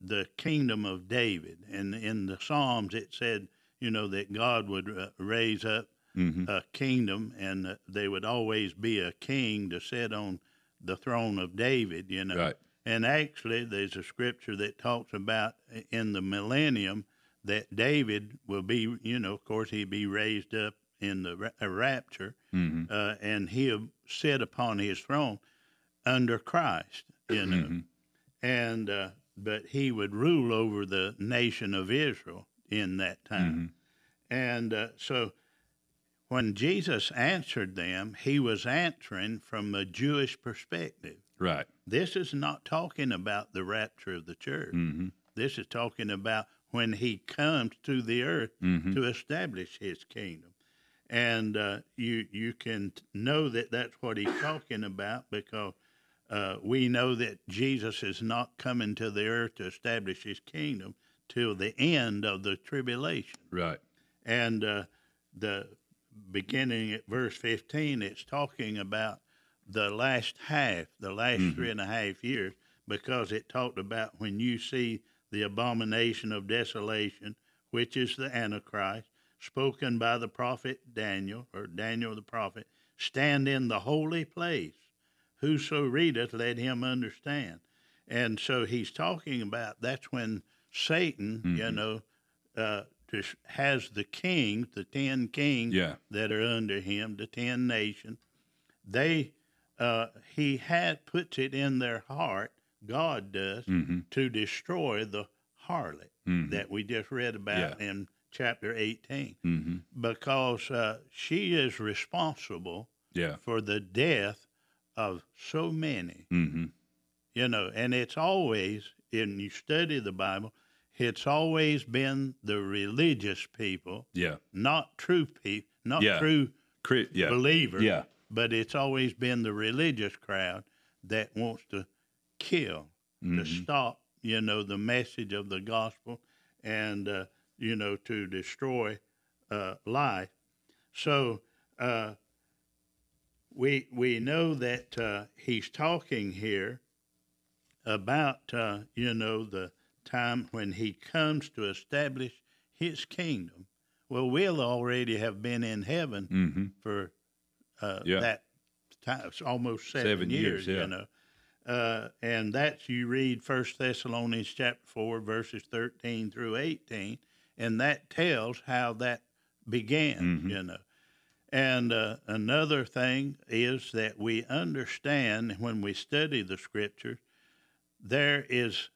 the kingdom of David. And in the Psalms, it said, you know, that God would uh, raise up mm-hmm. a kingdom and uh, there would always be a king to sit on the throne of David, you know. Right. And actually, there's a scripture that talks about in the millennium that David will be, you know, of course, he'd be raised up in the ra- rapture, mm-hmm. uh, and he'll sit upon his throne under Christ, you know. Mm-hmm. And uh, but he would rule over the nation of Israel in that time, Mm-hmm. and uh, so when Jesus answered them, he was answering from a Jewish perspective. Right. This is not talking about the rapture of the church. Mm-hmm. This is talking about when he comes to the earth Mm-hmm. to establish his kingdom. And uh, you you can know that that's what he's talking about because uh, we know that Jesus is not coming to the earth to establish his kingdom till the end of the tribulation. Right. And uh, the beginning at verse 15, it's talking about the last half, the last Mhm. three and a half years, because it talked about when you see the abomination of desolation, which is the Antichrist, spoken by the prophet Daniel, or Daniel the prophet, stand in the holy place. Whoso readeth, let him understand. And so he's talking about that's when Satan, you Mhm. know, uh, just has the king, the ten kings Yeah. that are under him, the ten nations. They, uh, he had puts it in their heart. God does Mm-hmm. to destroy the harlot Mhm. that we just read about in chapter 18 Mm-hmm. because uh, she is responsible Yeah. for the death of so many Mm-hmm. you know and it's always and you study the bible it's always been the religious people Yeah. not true people not Yeah. true Crit. Yeah. believers Yeah. but it's always been the religious crowd that wants to kill to Mhm. stop you know the message of the gospel and uh, you know to destroy uh, life so uh, we we know that uh, he's talking here about uh, you know the time when he comes to establish his kingdom well we'll already have been in heaven Mm-hmm. for uh, Yeah. that time. Almost seven, Seven years, years, yeah. you know. Uh, and that's you read First Thessalonians chapter four, verses thirteen through eighteen, and that tells how that began, Mhm. you know. And uh, another thing is that we understand when we study the scriptures, there is.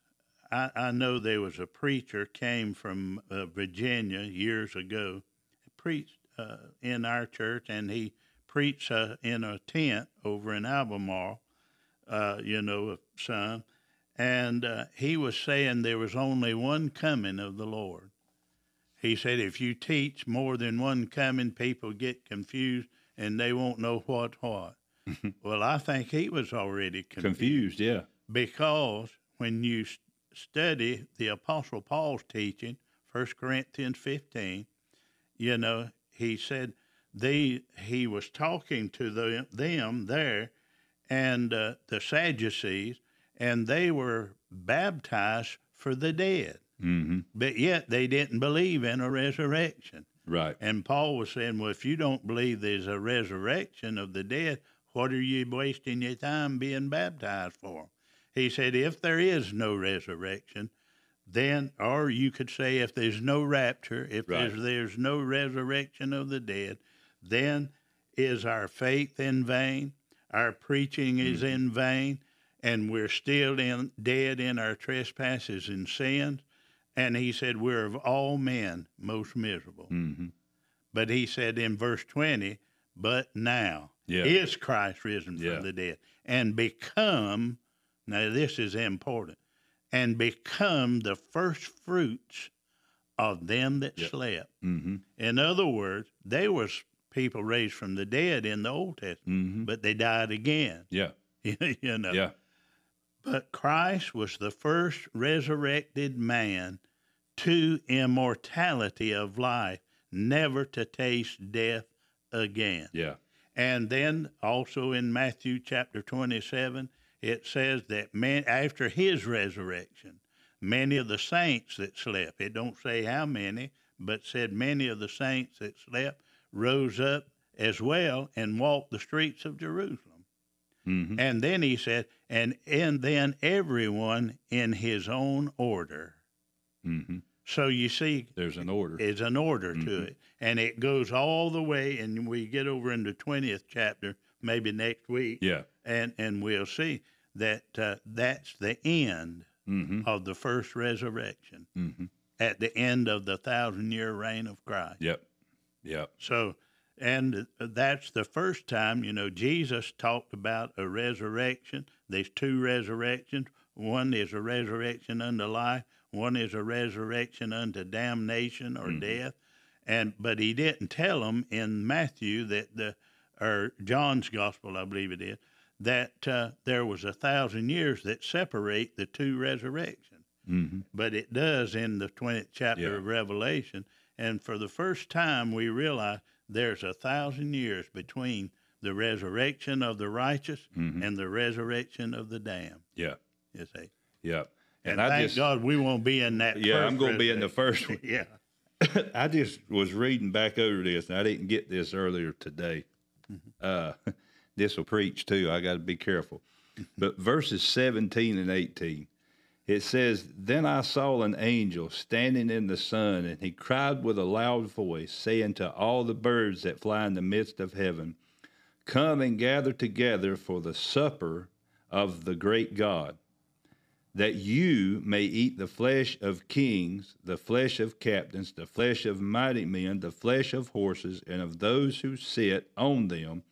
I, I know there was a preacher came from uh, Virginia years ago, preached uh, in our church, and he preached uh, in a tent over in Albemarle, uh, you know, some, and uh, he was saying there was only one coming of the Lord. He said if you teach more than one coming, people get confused and they won't know what what. well, I think he was already confused, Confused, yeah. because when you study the Apostle Paul's teaching, 1 Corinthians 15, you know, he said they he was talking to them, them there and uh, the Sadducees, and they were baptized for the dead, Mm-hmm. but yet they didn't believe in a resurrection. Right. And Paul was saying, well, if you don't believe there's a resurrection of the dead, what are you wasting your time being baptized for? He said, if there is no resurrection, then, or you could say, if there's no rapture, if Right. there's, there's no resurrection of the dead, then is our faith in vain, our preaching is Mm-hmm. in vain, and we're still in, dead in our trespasses and sins. And he said, We're of all men most miserable. Mm-hmm. But he said in verse 20, but now Yeah. is Christ risen Yeah. from the dead and become, now this is important, and become the first fruits of them that Yep. slept. Mm-hmm. In other words, there was people raised from the dead in the Old Testament, Mm-hmm. but they died again. Yeah. you know. Yeah. But Christ was the first resurrected man to immortality of life, never to taste death again. Yeah. And then also in Matthew chapter 27, it says that man, after his resurrection, many of the saints that slept, it don't say how many, but said many of the saints that slept rose up as well and walked the streets of Jerusalem. Mm-hmm. And then he said, and and then everyone in his own order. Mm-hmm. So you see, There's an order. is an order to Mhm. it, and it goes all the way. And we get over in the twentieth chapter, maybe next week, yeah. and and we'll see that uh, that's the end Mm-hmm. of the first resurrection Mm-hmm. at the end of the thousand year reign of Christ. Yep. Yep. So, and that's the first time, you know, Jesus talked about a resurrection. There's two resurrections. One is a resurrection unto life. One is a resurrection unto damnation or Mhm. death. And but he didn't tell them in Matthew that the or John's gospel, I believe it is, that uh, there was a thousand years that separate the two resurrections Mm-hmm. but it does in the 20th chapter Yeah. of Revelation. And for the first time, we realize there's a thousand years between the resurrection of the righteous Mhm. and the resurrection of the damned. Yeah. You see, Yep. And, And I thank just God we won't be in that. yeah, i I'm going to be in the first one. yeah, I just was reading back over this, and I didn't get this earlier today. Uh, this will preach too. I got to be careful. But verses 17 and 18, it says, Then I saw an angel standing in the sun, and he cried with a loud voice, saying to all the birds that fly in the midst of heaven, Come and gather together for the supper of the great God that you may eat the flesh of kings, the flesh of captains, the flesh of mighty men, the flesh of horses, and of those who sit on them,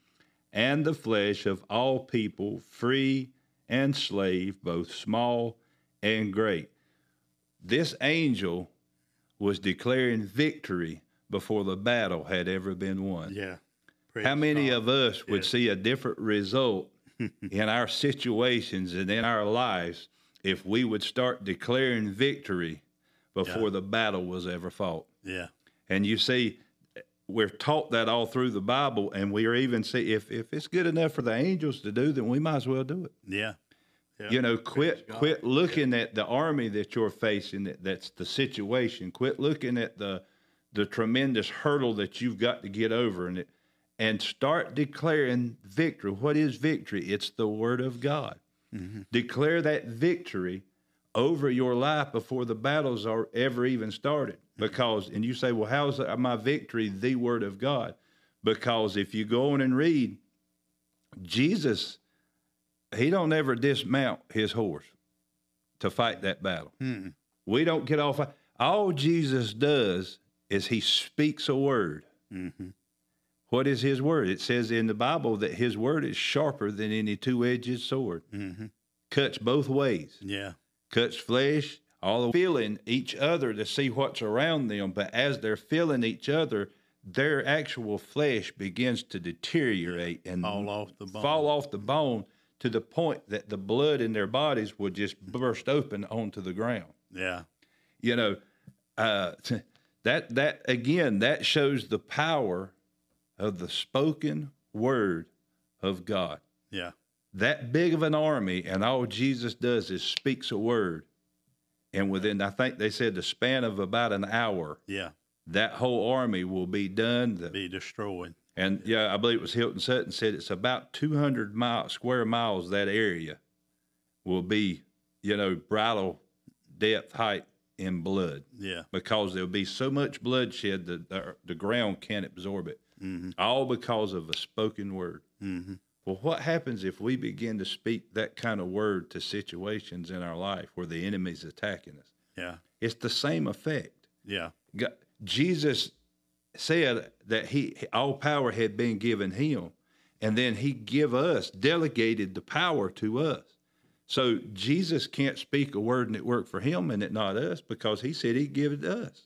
and the flesh of all people, free and slave, both small and great. This angel was declaring victory before the battle had ever been won. yeah. How many God. of us would Yes. see a different result in our situations and in our lives if we would start declaring victory before the battle was ever fought? Yeah, And you see, we're taught that all through the Bible, and we are even see if if it's good enough for the angels to do, then we might as well do it. yeah, yeah. You know, quit quit looking at the army that you're facing. That, that's the situation. Quit looking at the the tremendous hurdle that you've got to get over, and it, and start declaring victory. What is victory? It's the word of God. Mm-hmm. Declare that victory over your life before the battles are ever even started. Mm-hmm. Because, and you say, well, how is my victory the word of God? Because if you go on and read, Jesus he don't ever dismount his horse to fight that battle. Mm-mm. We don't get off. All Jesus does is he speaks a word. Mhm. What is his word? It says in the Bible that his word is sharper than any two-edged sword. Mhm. Cuts both ways. yeah, Cuts flesh, all the feeling each other to see what's around them. But as they're feeling each other, their actual flesh begins to deteriorate and Fall off the bone. fall off the bone to the point that the blood in their bodies would just burst open onto the ground. Yeah. You know, uh, that that again that shows the power of the spoken word of God. Yeah. That big of an army, and all Jesus does is speaks a word, and within I think they said the span of about an hour, Yeah. that whole army will be done. The- Be destroyed. and yeah, I believe it was Hilton Sutton said it's about 200 mile, square miles that area will be, you know, bridle depth, height in blood Yeah. because there'll be so much bloodshed that the, the ground can't absorb it. Mm-hmm. All because of a spoken word. Mm-hmm. Well, what happens if we begin to speak that kind of word to situations in our life where the enemy's attacking us? Yeah. It's the same effect. Yeah. God, Jesus said that he all power had been given him, and then he give us delegated the power to us. So Jesus can't speak a word and it work for him and it not us because he said he'd give it to us.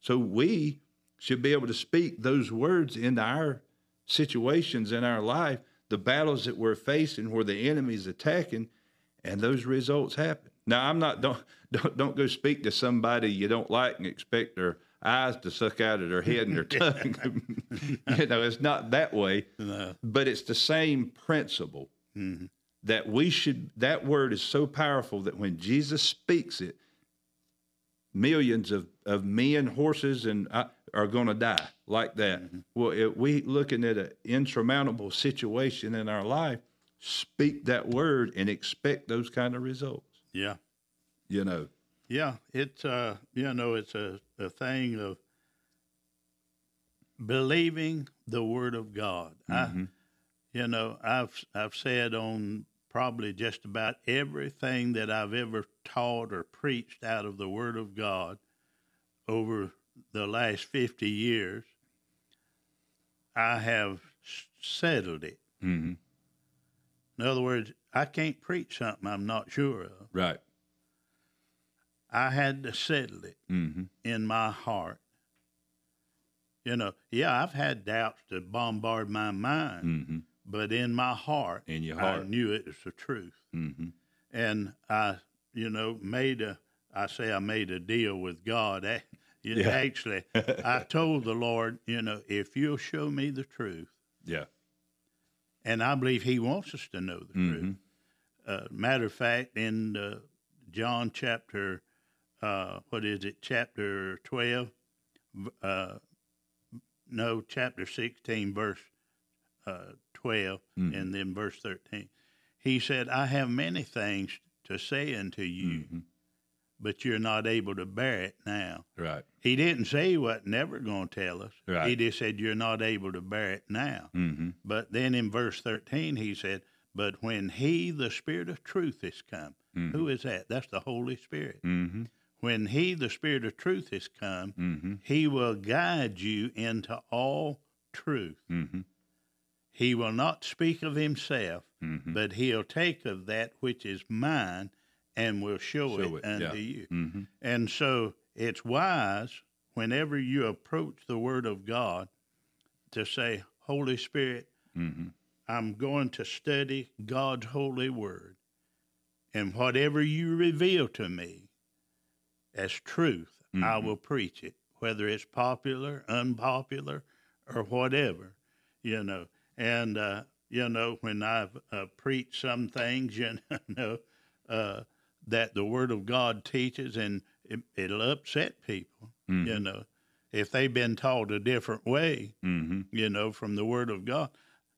So we should be able to speak those words into our situations in our life, the battles that we're facing where the enemy's attacking, and those results happen. Now I'm not don't don't don't go speak to somebody you don't like and expect their eyes to suck out of their head and their tongue. you know, it's not that way, No. but it's the same principle Mhm. that we should that word is so powerful that when Jesus speaks it, millions of, of men, horses, and uh, are going to die like that. Well, if we looking at an insurmountable situation in our life, speak that word and expect those kind of results. Yeah. You know, Yeah, it's uh, you know, it's a, a thing of believing the word of God. I, you know, I've I've said on probably just about everything that I've ever taught or preached out of the word of God over the last fifty years. I have settled it. mm-hmm. In other words, I can't preach something I'm not sure of. right? I had to settle it. Mm-hmm. in my heart. You know, yeah, I've had doubts to bombard my mind, Mm-hmm. but in my heart, In your I heart. knew it was the truth. Mm-hmm. And I, you know, made a, I say I made a deal with God. You know, Yeah. Actually, I told the Lord, you know, if you'll show me the truth, Yeah. and I believe He wants us to know the Mhm. truth. Uh, matter of fact, in uh, John chapter, uh, what is it, chapter 12, uh, no, chapter 16, verse uh, 12, Mhm. and then verse 13, he said, I have many things to say unto you, Mhm. But you're not able to bear it now. Right. He didn't say he wasn't never going to tell us. Right. He just said, You're not able to bear it now. Mm-hmm. But then in verse 13, he said, But when he, the Spirit of truth, is come, Mhm. who is that? That's the Holy Spirit. Mm-hmm. When he, the Spirit of truth, is come, Mm-hmm. he will guide you into all truth. Mm-hmm. He will not speak of himself, Mm-hmm. but he'll take of that which is mine and we'll show, Show it, it, unto yeah. you. Mm-hmm. And so it's wise whenever you approach the Word of God to say, Holy Spirit, Mm-hmm. I'm going to study God's holy word. And whatever you reveal to me as truth, I Mhm. will preach it, whether it's popular, unpopular, or whatever, you know. And, uh, you know, when I've uh, preached some things, you know, uh, that the Word of God teaches, and it, it'll upset people, you Mhm. know, if they've been taught a different way Mm-hmm. you know, from the Word of God.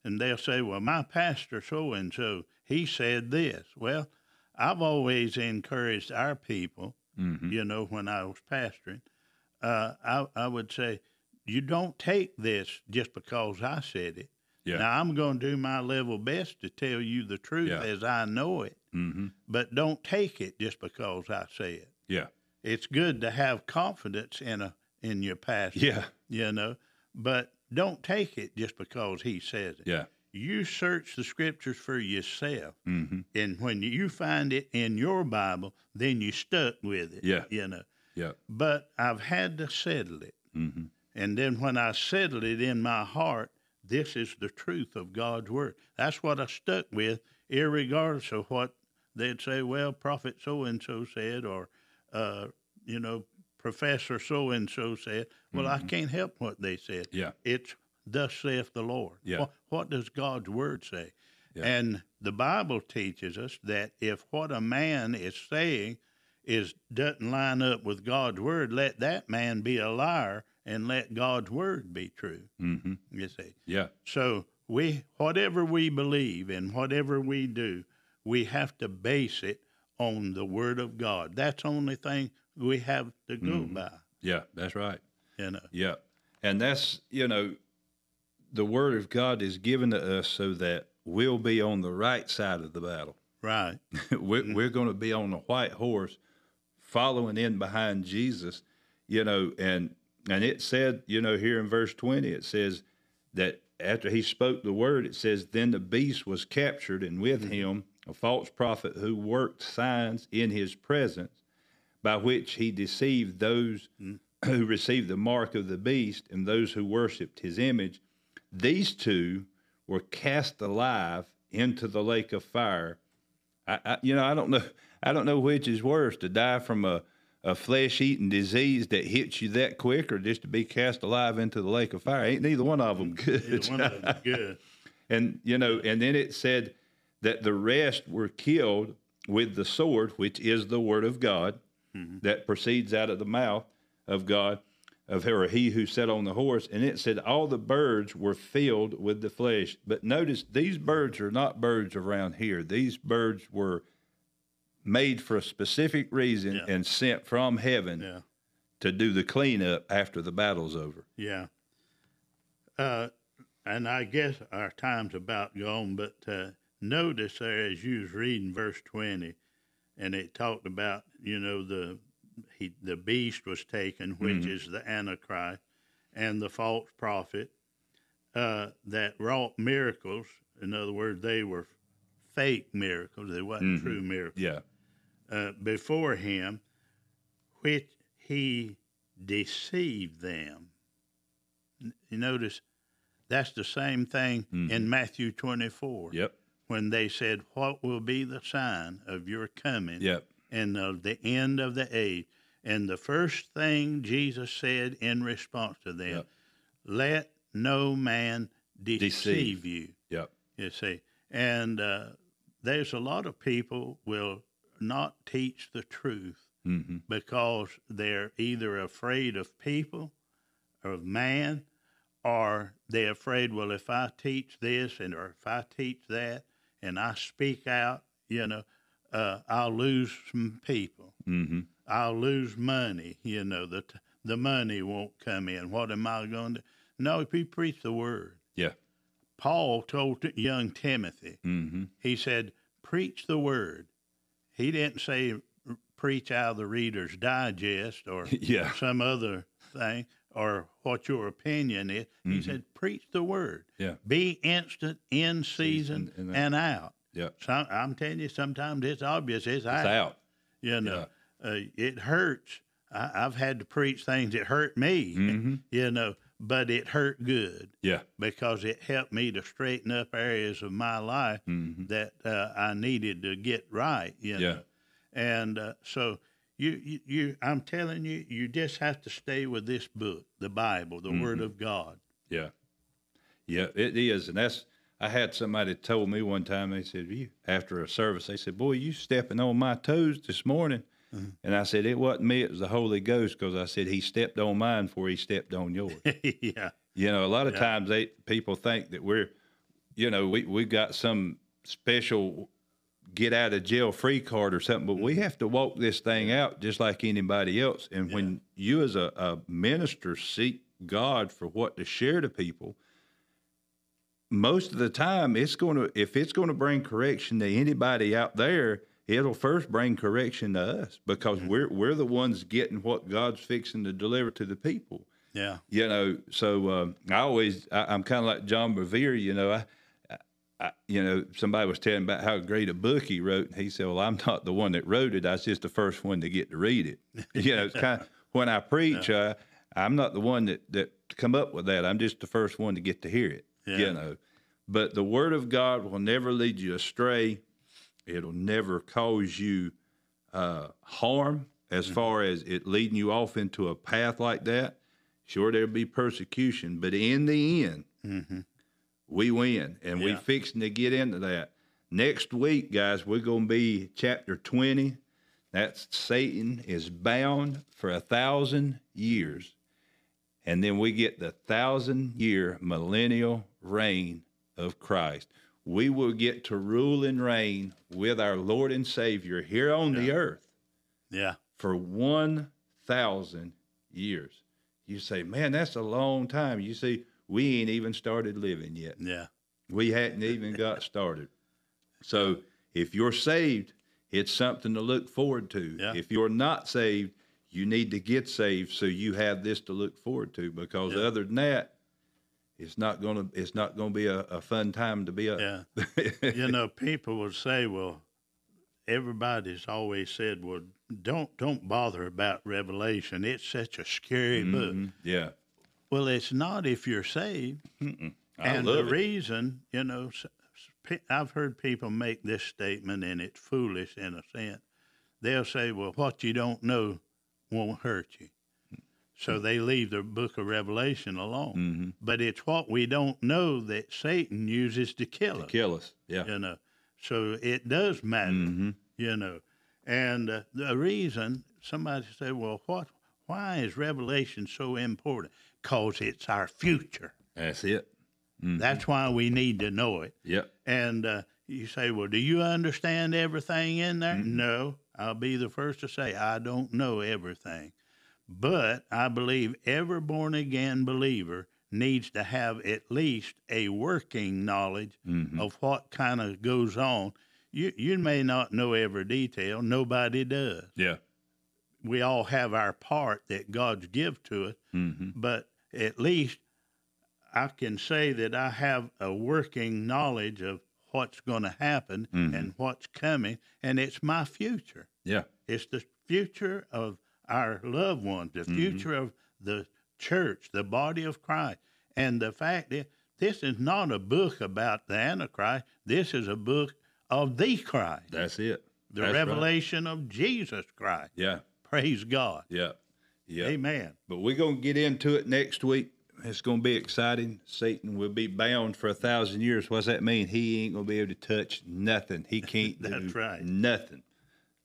And they'll say, well, my pastor so and so, he said this. Well, I've always encouraged our people, Mm-hmm. you know, when I was pastoring, uh, I, I would say, you don't take this just because I said it. Yeah. Now, I'm going to do my level best to tell you the truth Yeah. as I know it, Mm-hmm. but don't take it just because I say it. Yeah. It's good to have confidence in a in your pastor, Yeah. you know, but don't take it just because he says it. Yeah. You search the scriptures for yourself, Mm-hmm. and when you find it in your Bible, then you stuck with it. Yeah. you know. Yeah. But I've had to settle it, Mm-hmm. And then when I settled it in my heart, this is the truth of God's word. That's what I stuck with, irregardless of what they'd say. Well, prophet so and so said, or uh, you know, professor so and so said. Well, I can't help what they said. Yeah. It's thus saith the Lord. Yeah. What, what does God's word say? Yeah. And the Bible teaches us that if what a man is saying is doesn't line up with God's word, let that man be a liar and let God's word be true. Mm-hmm. You see. Yeah. So we whatever we believe and whatever we do, we have to base it on the word of God. That's the only thing we have to go Mm-hmm. by. Yeah. That's right. You know. Yeah. And that's, you know, the word of God is given to us so that we'll be on the right side of the battle. Right. we're, we're going to be on the white horse following in behind Jesus, you know, and and it said, you know, here in verse 20 it says that after he spoke the word it says then the beast was captured and with him a false prophet who worked signs in his presence by which he deceived those who received the mark of the beast and those who worshiped his image these two were cast alive into the lake of fire I, I, you know, I don't know. I don't know which is worse: to die from a, a flesh-eating disease that hits you that quick, or just to be cast alive into the lake of fire. Ain't neither one of them good. Either one of them good. and you know, and then it said that the rest were killed with the sword, which is the word of God, that proceeds out of the mouth of God, of her, he who sat on the horse. And it said all the birds were filled with the flesh. But notice these birds are not birds around here. These birds were made for a specific reason Yeah. and sent from heaven Yeah. to do the cleanup after the battle's over. Yeah. Uh, and I guess our time's about gone, but uh, notice there as you was reading verse 20, and it talked about, you know, the he, the beast was taken, which is the Antichrist, and the false prophet uh, that wrought miracles. In other words, they were fake miracles. They wasn't true miracles Yeah. uh, before him, which he deceived them. You notice that's the same thing in Matthew 24 Yep. When they said, What will be the sign of your coming Yep. and of the end of the age? And the first thing Jesus said in response to them, Yep. Let no man deceive, Deceive. you Yep. you see. And uh, there's a lot of people will not teach the truth Mm-hmm. because they're either afraid of people or of man, or they're afraid, well, if I teach this and or if I teach that and I speak out, you know, uh, I'll lose some people. Mm-hmm. I'll lose money. You know, the the money won't come in. What am I going to? No, if you preach the word. Yeah. Paul told young Timothy, Mm-hmm. he said, preach the word. He didn't say preach out of the Reader's Digest or Yeah. some other thing or what your opinion is. He said, preach the word. Mm-hmm. Yeah. Be instant in season, Season and out. Yeah. Some, I'm telling you, sometimes it's obvious it's, It's out. out. You know, uh, it hurts. I, I've had to preach things that hurt me, Mm-hmm. you know, but it hurt good Yeah. because it helped me to straighten up areas of my life Mm-hmm. that uh, I needed to get right. You Yeah. know, and uh, so you, you, you, I'm telling you, you just have to stay with this book, the Bible, the Mm-hmm. Word of God. Yeah. Yeah, it is. And that's, I had somebody told me one time, they said, you, after a service, they said, boy, you stepping on my toes this morning. And I said, it wasn't me, it was the Holy Ghost, because I said, he stepped on mine before he stepped on yours. yeah, you know, a lot of Yeah. times they people think that we're, you know, we, we got some special get out of jail free card or something, but we have to walk this thing out just like anybody else. And when you as a, a minister seek God for what to share to people, most of the time it's going to if it's going to bring correction to anybody out there it'll first bring correction to us because we're we're the ones getting what god's fixing to deliver to the people. Yeah, you know so um, i always I, i'm kind of like john bevere you know I, I- I you know somebody was telling about how great a book he wrote and he said well i'm not the one that wrote it i was just the first one to get to read it you know it's kind of when i preach uh, I'm not the one that that come up with that. I'm just the first one to get to hear it. Yeah. You know, but the Word of God will never lead you astray. It'll never cause you uh, harm as Mm-hmm. far as it leading you off into a path like that. Sure, there'll be persecution, but in the end, we win, and we Yeah. fixing to get into that. Next week, guys, we're going to be chapter 20. That's Satan is bound for a thousand years. And then we get the thousand year millennial reign of Christ. We will get to rule and reign with our Lord and Savior here on the earth Yeah. for 1,000 years. You say, man, that's a long time. You see, we ain't even started living yet. Yeah. We hadn't even got started. So if you're saved, it's something to look forward to. Yeah. If you're not saved, you need to get saved so you have this to look forward to. Because Yeah. other than that, it's not gonna it's not gonna be a, a fun time to be a Yeah. you know, people would say, well, everybody's always said, well, don't don't bother about Revelation. It's such a scary book. Mhm. yeah. Well, it's not if you're saved. I and love the it. reason, you know, s- s- pe- I've heard people make this statement, and it's foolish in a sense. They'll say, well, what you don't know won't hurt you. So they leave the book of Revelation alone. Mhm. But it's what we don't know that Satan uses to kill to us kill us. Yeah. you know. So it does matter, hmm you know. And uh, the reason somebody said, "Well, what? Why is Revelation so important?" Cause it's our future. That's it. Mhm. That's why we need to know it. Yep. And uh, you say, "Well, do you understand everything in there?" No, I'll be the first to say I don't know everything, but I believe every born again believer needs to have at least a working knowledge Mhm. of what kind of goes on. You you may not know every detail. Nobody does. Yeah. We all have our part that God's give to us, hmm but at least I can say that I have a working knowledge of what's going to happen Mhm. and what's coming, and it's my future. Yeah. It's the future of our loved ones, the future of the church, the body of Christ. And the fact that this is not a book about the Antichrist, this is a book of the Christ, That's it. the That's right. revelation of Jesus Christ. Yeah. Praise God. Yeah. Yeah. Amen. But we're going to get into it next week. It's going to be exciting. Satan will be bound for a thousand years. What's that mean? He ain't going to be able to touch nothing. He can't do That's right. nothing.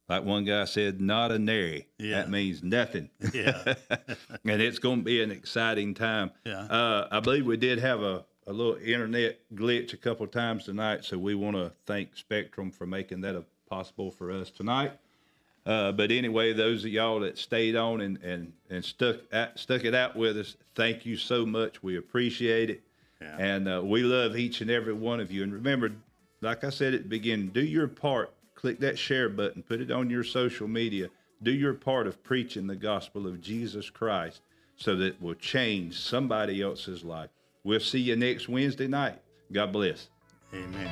Like one guy said, not a nary. Yeah. That means nothing. Yeah. and it's going to be an exciting time. Yeah. Uh, I believe we did have a, a little internet glitch a couple of times tonight, so we want to thank Spectrum for making that a, possible for us tonight. Uh, but anyway, those of y'all that stayed on and, and, and stuck at, stuck it out with us, thank you so much. We appreciate it. Yeah. And uh, we love each and every one of you. And remember, like I said at the beginning, do your part. Click that share button, put it on your social media. Do your part of preaching the gospel of Jesus Christ so that it will change somebody else's life. We'll see you next Wednesday night. God bless. Amen.